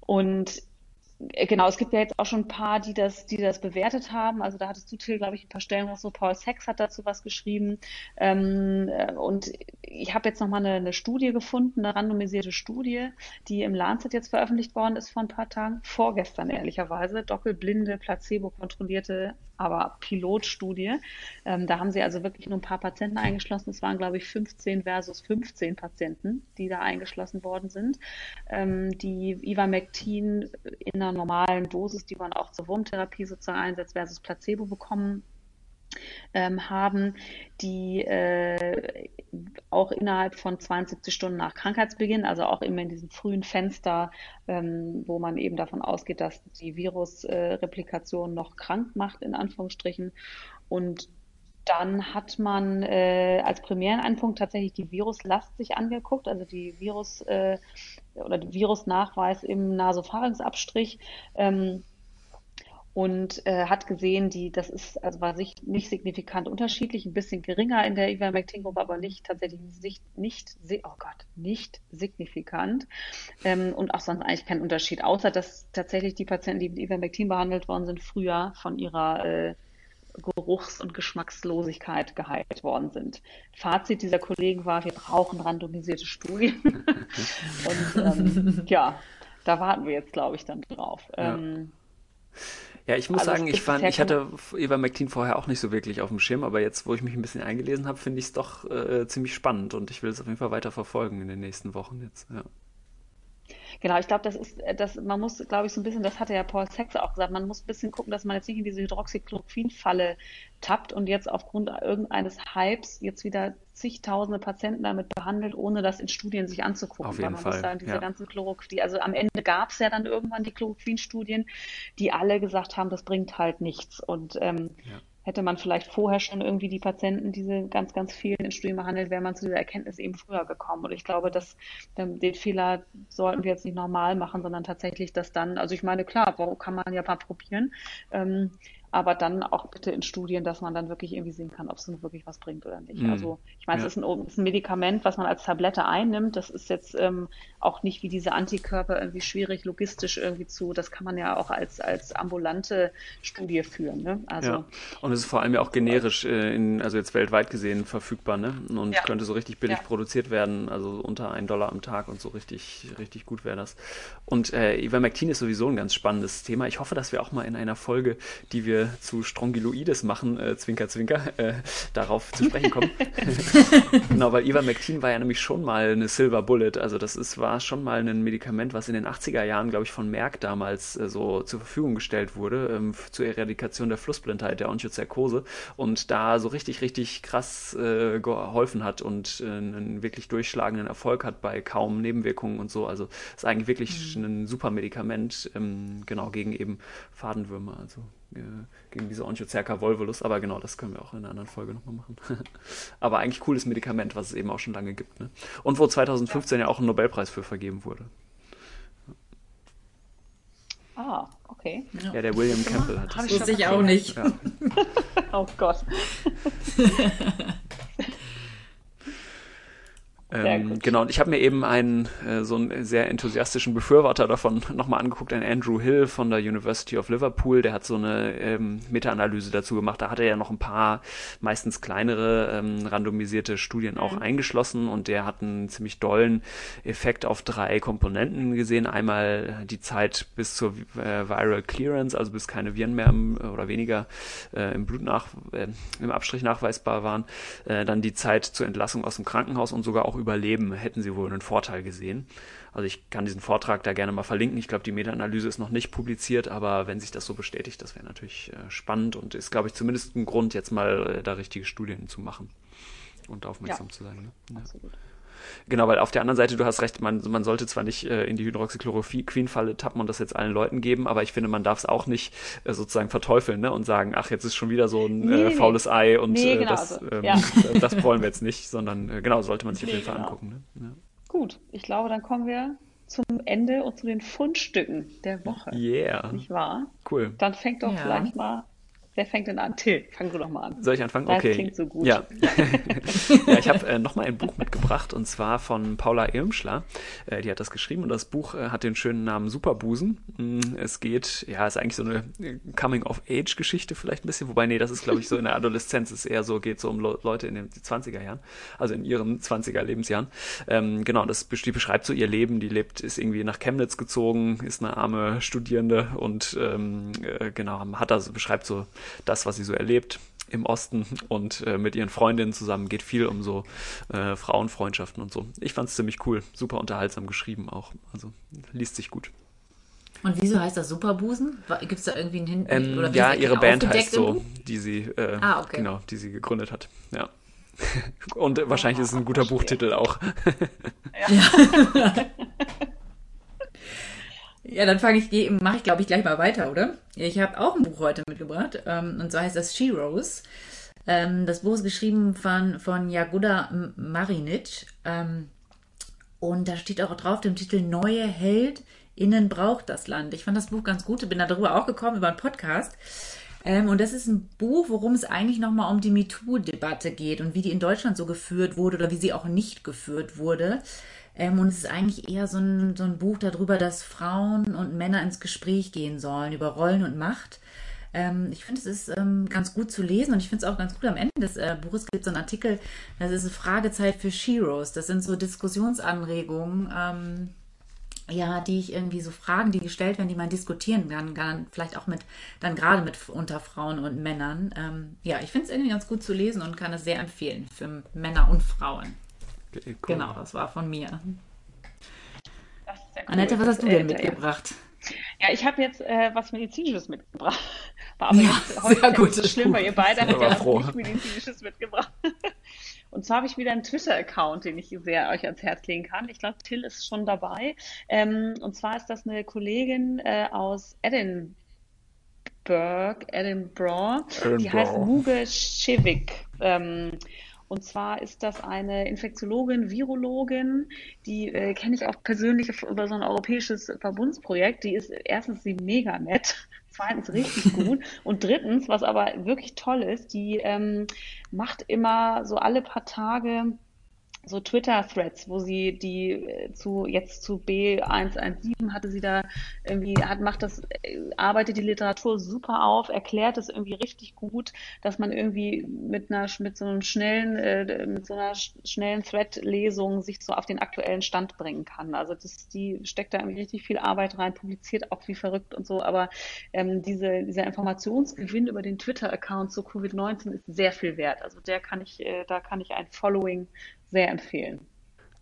und äh, genau, es gibt ja jetzt auch schon ein paar, die das, die das bewertet haben. Also da hattest du, Till, glaube ich, ein paar Stellen noch so. Paul Sachs hat dazu was geschrieben. Ähm, äh, und ich habe jetzt nochmal eine, eine Studie gefunden, eine randomisierte Studie, die im Lancet jetzt veröffentlicht worden ist vor ein paar Tagen, vorgestern ehrlicherweise, doppelblinde, placebo-kontrollierte, aber Pilotstudie. Ähm, da haben sie also wirklich nur ein paar Patienten eingeschlossen. Es waren, glaube ich, 15 versus 15 Patienten, die da eingeschlossen worden sind, ähm, die Ivermectin in einer normalen Dosis, die man auch zur Wurmtherapie sozusagen einsetzt, versus Placebo bekommen ähm, haben, die äh, auch innerhalb von 72 Stunden nach Krankheitsbeginn, also auch immer in diesem frühen Fenster, ähm, wo man eben davon ausgeht, dass die Virusreplikation äh, noch krank macht, in Anführungsstrichen. Und dann hat man äh, als primären Endpunkt tatsächlich die Viruslast sich angeguckt, also die Virus äh, oder die Virusnachweis im Nasopharynxabstrich. Ähm, und äh, hat gesehen, die, das ist, also war sich nicht signifikant unterschiedlich, ein bisschen geringer in der Ivermectin-Gruppe, aber nicht tatsächlich nicht, nicht, oh Gott, nicht signifikant. Ähm, und auch sonst eigentlich kein Unterschied, außer dass tatsächlich die Patienten, die mit Ivermectin behandelt worden sind, früher von ihrer äh, Geruchs- und Geschmackslosigkeit geheilt worden sind. Fazit dieser Kollegen war, wir brauchen randomisierte Studien. und ähm, ja, da warten wir jetzt, glaube ich, dann drauf. Ja. Ähm, ja, ich muss also sagen, ich, fand, ich hatte Eva McTeen vorher auch nicht so wirklich auf dem Schirm, aber jetzt, wo ich mich ein bisschen eingelesen habe, finde ich es doch äh, ziemlich spannend und ich will es auf jeden Fall weiter verfolgen in den nächsten Wochen jetzt. Ja. Genau, ich glaube, das ist, äh, das, man muss, glaube ich, so ein bisschen, das hatte ja Paul Sachs auch gesagt, man muss ein bisschen gucken, dass man jetzt nicht in diese Hydroxychloroquin-Falle tappt und jetzt aufgrund irgendeines Hypes jetzt wieder zigtausende Patienten damit behandelt, ohne das in Studien sich anzugucken. Auf jeden Fall. Sagen, diese ja. ganzen Chloroquin, also am Ende gab es ja dann irgendwann die Chloroquin-Studien, die alle gesagt haben, das bringt halt nichts. Und ähm, ja hätte man vielleicht vorher schon irgendwie die Patienten, diese ganz, ganz vielen in Studien behandelt, wäre man zu dieser Erkenntnis eben früher gekommen. Und ich glaube, dass ähm, den Fehler sollten wir jetzt nicht normal machen, sondern tatsächlich das dann, also ich meine, klar, kann man ja mal probieren. Ähm, aber dann auch bitte in Studien, dass man dann wirklich irgendwie sehen kann, ob es nun wirklich was bringt oder nicht. Mhm. Also ich meine, ja. es ist ein, ist ein, Medikament, was man als Tablette einnimmt. Das ist jetzt ähm, auch nicht wie diese Antikörper irgendwie schwierig logistisch irgendwie zu. Das kann man ja auch als als ambulante Studie führen. Ne? Also ja. und es ist vor allem ja auch generisch, äh, in, also jetzt weltweit gesehen verfügbar, ne? Und ja. könnte so richtig billig produziert werden, also unter ein Dollar am Tag und so richtig richtig gut wäre das. Und äh, Ivermectin ist sowieso ein ganz spannendes Thema. Ich hoffe, dass wir auch mal in einer Folge, die wir zu Strongyloides machen, äh, Zwinker, Zwinker, äh, darauf zu sprechen kommen. genau, weil Ivermectin war ja nämlich schon mal eine Silver Bullet. Also das ist, war schon mal ein Medikament, was in den 80er Jahren, glaube ich, von Merck damals äh, so zur Verfügung gestellt wurde, ähm, zur Eradikation der Flussblindheit, der Onchozerkose und da so richtig, richtig krass äh, geholfen hat und äh, einen wirklich durchschlagenden Erfolg hat bei kaum Nebenwirkungen und so. Also ist eigentlich wirklich mhm. ein super Medikament, ähm, genau, gegen eben Fadenwürmer. Also gegen diese Onchocerca volvulus, aber genau, das können wir auch in einer anderen Folge nochmal machen. aber eigentlich cooles Medikament, was es eben auch schon lange gibt. Ne? Und wo 2015 ja. ja auch ein Nobelpreis für vergeben wurde. Ah, okay. Ja, der William Campbell hat das. Das wusste ich auch nicht. Ja. oh Gott. Ähm, genau, und ich habe mir eben einen äh, so einen sehr enthusiastischen Befürworter davon nochmal angeguckt, einen Andrew Hill von der University of Liverpool, der hat so eine ähm, Meta-Analyse dazu gemacht. Da hat er ja noch ein paar, meistens kleinere, ähm, randomisierte Studien auch mhm. eingeschlossen und der hat einen ziemlich dollen Effekt auf drei Komponenten gesehen. Einmal die Zeit bis zur äh, Viral Clearance, also bis keine Viren mehr im, oder weniger äh, im Blut nach, äh, im Abstrich nachweisbar waren. Äh, dann die Zeit zur Entlassung aus dem Krankenhaus und sogar auch Überleben hätten sie wohl einen Vorteil gesehen. Also ich kann diesen Vortrag da gerne mal verlinken. Ich glaube, die Meta-Analyse ist noch nicht publiziert, aber wenn sich das so bestätigt, das wäre natürlich äh, spannend und ist, glaube ich, zumindest ein Grund, jetzt mal äh, da richtige Studien zu machen und aufmerksam ja, zu sein. Ne? Ja. Absolut. Genau, weil auf der anderen Seite, du hast recht, man, man sollte zwar nicht äh, in die Hydroxychloroquin-Falle tappen und das jetzt allen Leuten geben, aber ich finde, man darf es auch nicht äh, sozusagen verteufeln ne, und sagen, ach, jetzt ist schon wieder so ein nee, äh, faules nee. Ei und nee, äh, genau das, ähm, ja. das wollen wir jetzt nicht, sondern äh, genau, sollte man sich auf jeden Fall genau. angucken. Ne? Ja. Gut, ich glaube, dann kommen wir zum Ende und zu den Fundstücken der Woche. Yeah. Nicht wahr? Cool. Dann fängt doch ja. vielleicht mal Wer fängt denn an? Till, fang du doch mal an. Soll ich anfangen? Das okay. klingt so gut. Ja, ja ich habe äh, nochmal ein Buch mitgebracht und zwar von Paula Irmschler. Äh, die hat das geschrieben und das Buch äh, hat den schönen Namen Superbusen. Mm, es geht, ja, ist eigentlich so eine Coming-of-Age-Geschichte vielleicht ein bisschen, wobei, nee, das ist, glaube ich, so in der Adoleszenz, ist eher so, geht so um Le Leute in den 20er Jahren, also in ihren 20er Lebensjahren. Ähm, genau, das die beschreibt so ihr Leben. Die lebt, ist irgendwie nach Chemnitz gezogen, ist eine arme Studierende und ähm, äh, genau, hat also beschreibt so das, was sie so erlebt im Osten und äh, mit ihren Freundinnen zusammen geht viel um so äh, Frauenfreundschaften und so. Ich fand es ziemlich cool, super unterhaltsam geschrieben auch. Also liest sich gut. Und wieso heißt das Superbusen? Gibt es da irgendwie einen Hinweis? Ähm, ja, ihre Band heißt so, die sie, äh, ah, okay. genau, die sie gegründet hat. Ja. Und oh, wahrscheinlich ist es ein guter Buchtitel auch. ja. Ja, dann fange ich, mache ich glaube ich gleich mal weiter, oder? Ich habe auch ein Buch heute mitgebracht ähm, und zwar heißt das Sheroes. Ähm, das Buch ist geschrieben von, von Jagoda Marinic ähm, und da steht auch drauf dem Titel Neue Held innen braucht das Land. Ich fand das Buch ganz gut, bin darüber auch gekommen über einen Podcast. Ähm, und das ist ein Buch, worum es eigentlich nochmal um die MeToo-Debatte geht und wie die in Deutschland so geführt wurde oder wie sie auch nicht geführt wurde. Ähm, und es ist eigentlich eher so ein, so ein Buch darüber, dass Frauen und Männer ins Gespräch gehen sollen über Rollen und Macht. Ähm, ich finde, es ist ähm, ganz gut zu lesen und ich finde es auch ganz gut am Ende des äh, Buches gibt es so einen Artikel, das ist eine Fragezeit für Sheroes. Das sind so Diskussionsanregungen, ähm, ja, die ich irgendwie so Fragen, die gestellt werden, die man diskutieren kann, kann vielleicht auch mit, dann gerade mit unter Frauen und Männern. Ähm, ja, ich finde es irgendwie ganz gut zu lesen und kann es sehr empfehlen für Männer und Frauen. Cool. Genau, das war von mir. Cool. Annette, was hast du denn äh, mitgebracht? Ja, ich habe jetzt äh, was Medizinisches mitgebracht. War aber ja, jetzt heute sehr gut, ist schlimm, weil ihr beide habt ja was Medizinisches mitgebracht. Und zwar habe ich wieder einen Twitter-Account, den ich sehr euch ans Herz legen kann. Ich glaube, Till ist schon dabei. Ähm, und zwar ist das eine Kollegin äh, aus Edinburgh, Edinburgh, Edinburgh. die heißt Muge Schivik. Ähm, und zwar ist das eine Infektiologin, Virologin, die äh, kenne ich auch persönlich über so ein europäisches Verbundsprojekt. Die ist erstens sie mega nett, zweitens richtig gut und drittens, was aber wirklich toll ist, die ähm, macht immer so alle paar Tage so Twitter-Threads, wo sie die äh, zu jetzt zu B117 hatte sie da irgendwie hat macht das äh, arbeitet die Literatur super auf, erklärt es irgendwie richtig gut, dass man irgendwie mit einer mit so einem schnellen äh, mit so einer schnellen Thread-Lesung sich so auf den aktuellen Stand bringen kann. Also das die steckt da irgendwie richtig viel Arbeit rein, publiziert auch wie verrückt und so, aber ähm, diese dieser Informationsgewinn über den Twitter-Account zu Covid-19 ist sehr viel wert. Also der kann ich äh, da kann ich ein Following sehr empfehlen.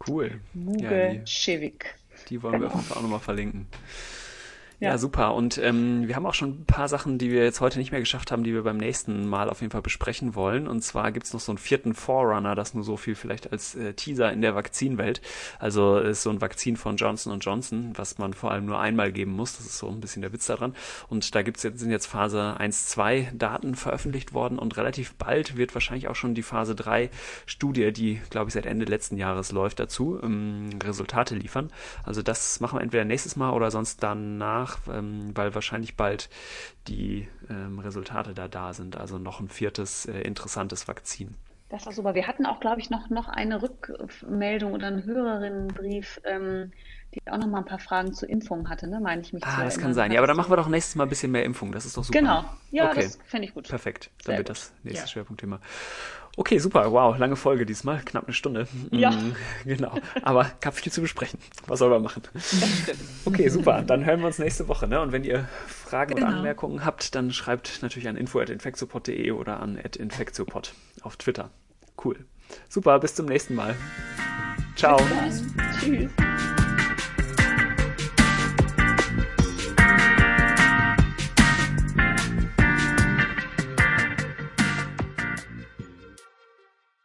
Cool. Muge ja, Schewik. Die wollen genau. wir auf jeden Fall auch nochmal verlinken. Ja, ja super. Und ähm, wir haben auch schon ein paar Sachen, die wir jetzt heute nicht mehr geschafft haben, die wir beim nächsten Mal auf jeden Fall besprechen wollen. Und zwar gibt's noch so einen vierten Forerunner, das nur so viel vielleicht als äh, Teaser in der Vakzinwelt. Also ist so ein Vakzin von Johnson Johnson, was man vor allem nur einmal geben muss. Das ist so ein bisschen der Witz daran. Und da gibt's jetzt, sind jetzt Phase 1, 2 Daten veröffentlicht worden und relativ bald wird wahrscheinlich auch schon die Phase 3 Studie, die glaube ich seit Ende letzten Jahres läuft, dazu ähm, Resultate liefern. Also das machen wir entweder nächstes Mal oder sonst danach nach, ähm, weil wahrscheinlich bald die ähm, Resultate da da sind. Also noch ein viertes äh, interessantes Vakzin. Das war super. Wir hatten auch, glaube ich, noch, noch eine Rückmeldung oder einen Hörerinnenbrief, ähm, die auch noch mal ein paar Fragen zur Impfung hatte, ne? meine ich mich Ah, das kann sein. Ja, aber dann machen wir doch nächstes Mal ein bisschen mehr Impfung. Das ist doch super. Genau. Ja, Okay. das fände ich gut. Perfekt. Dann Sehr wird gut. das nächste Ja. Schwerpunktthema. Okay, super. Wow, lange Folge diesmal. Knapp eine Stunde. Ja. Mm, Genau. Aber gab viel zu besprechen. Was soll man machen? Okay, super. Dann hören wir uns nächste Woche. Ne? Und wenn ihr Fragen oder Genau. Anmerkungen habt, dann schreibt natürlich an info.infectiopod.de oder an infectiopod auf Twitter. Cool. Super, bis zum nächsten Mal. Ciao. Tschüss.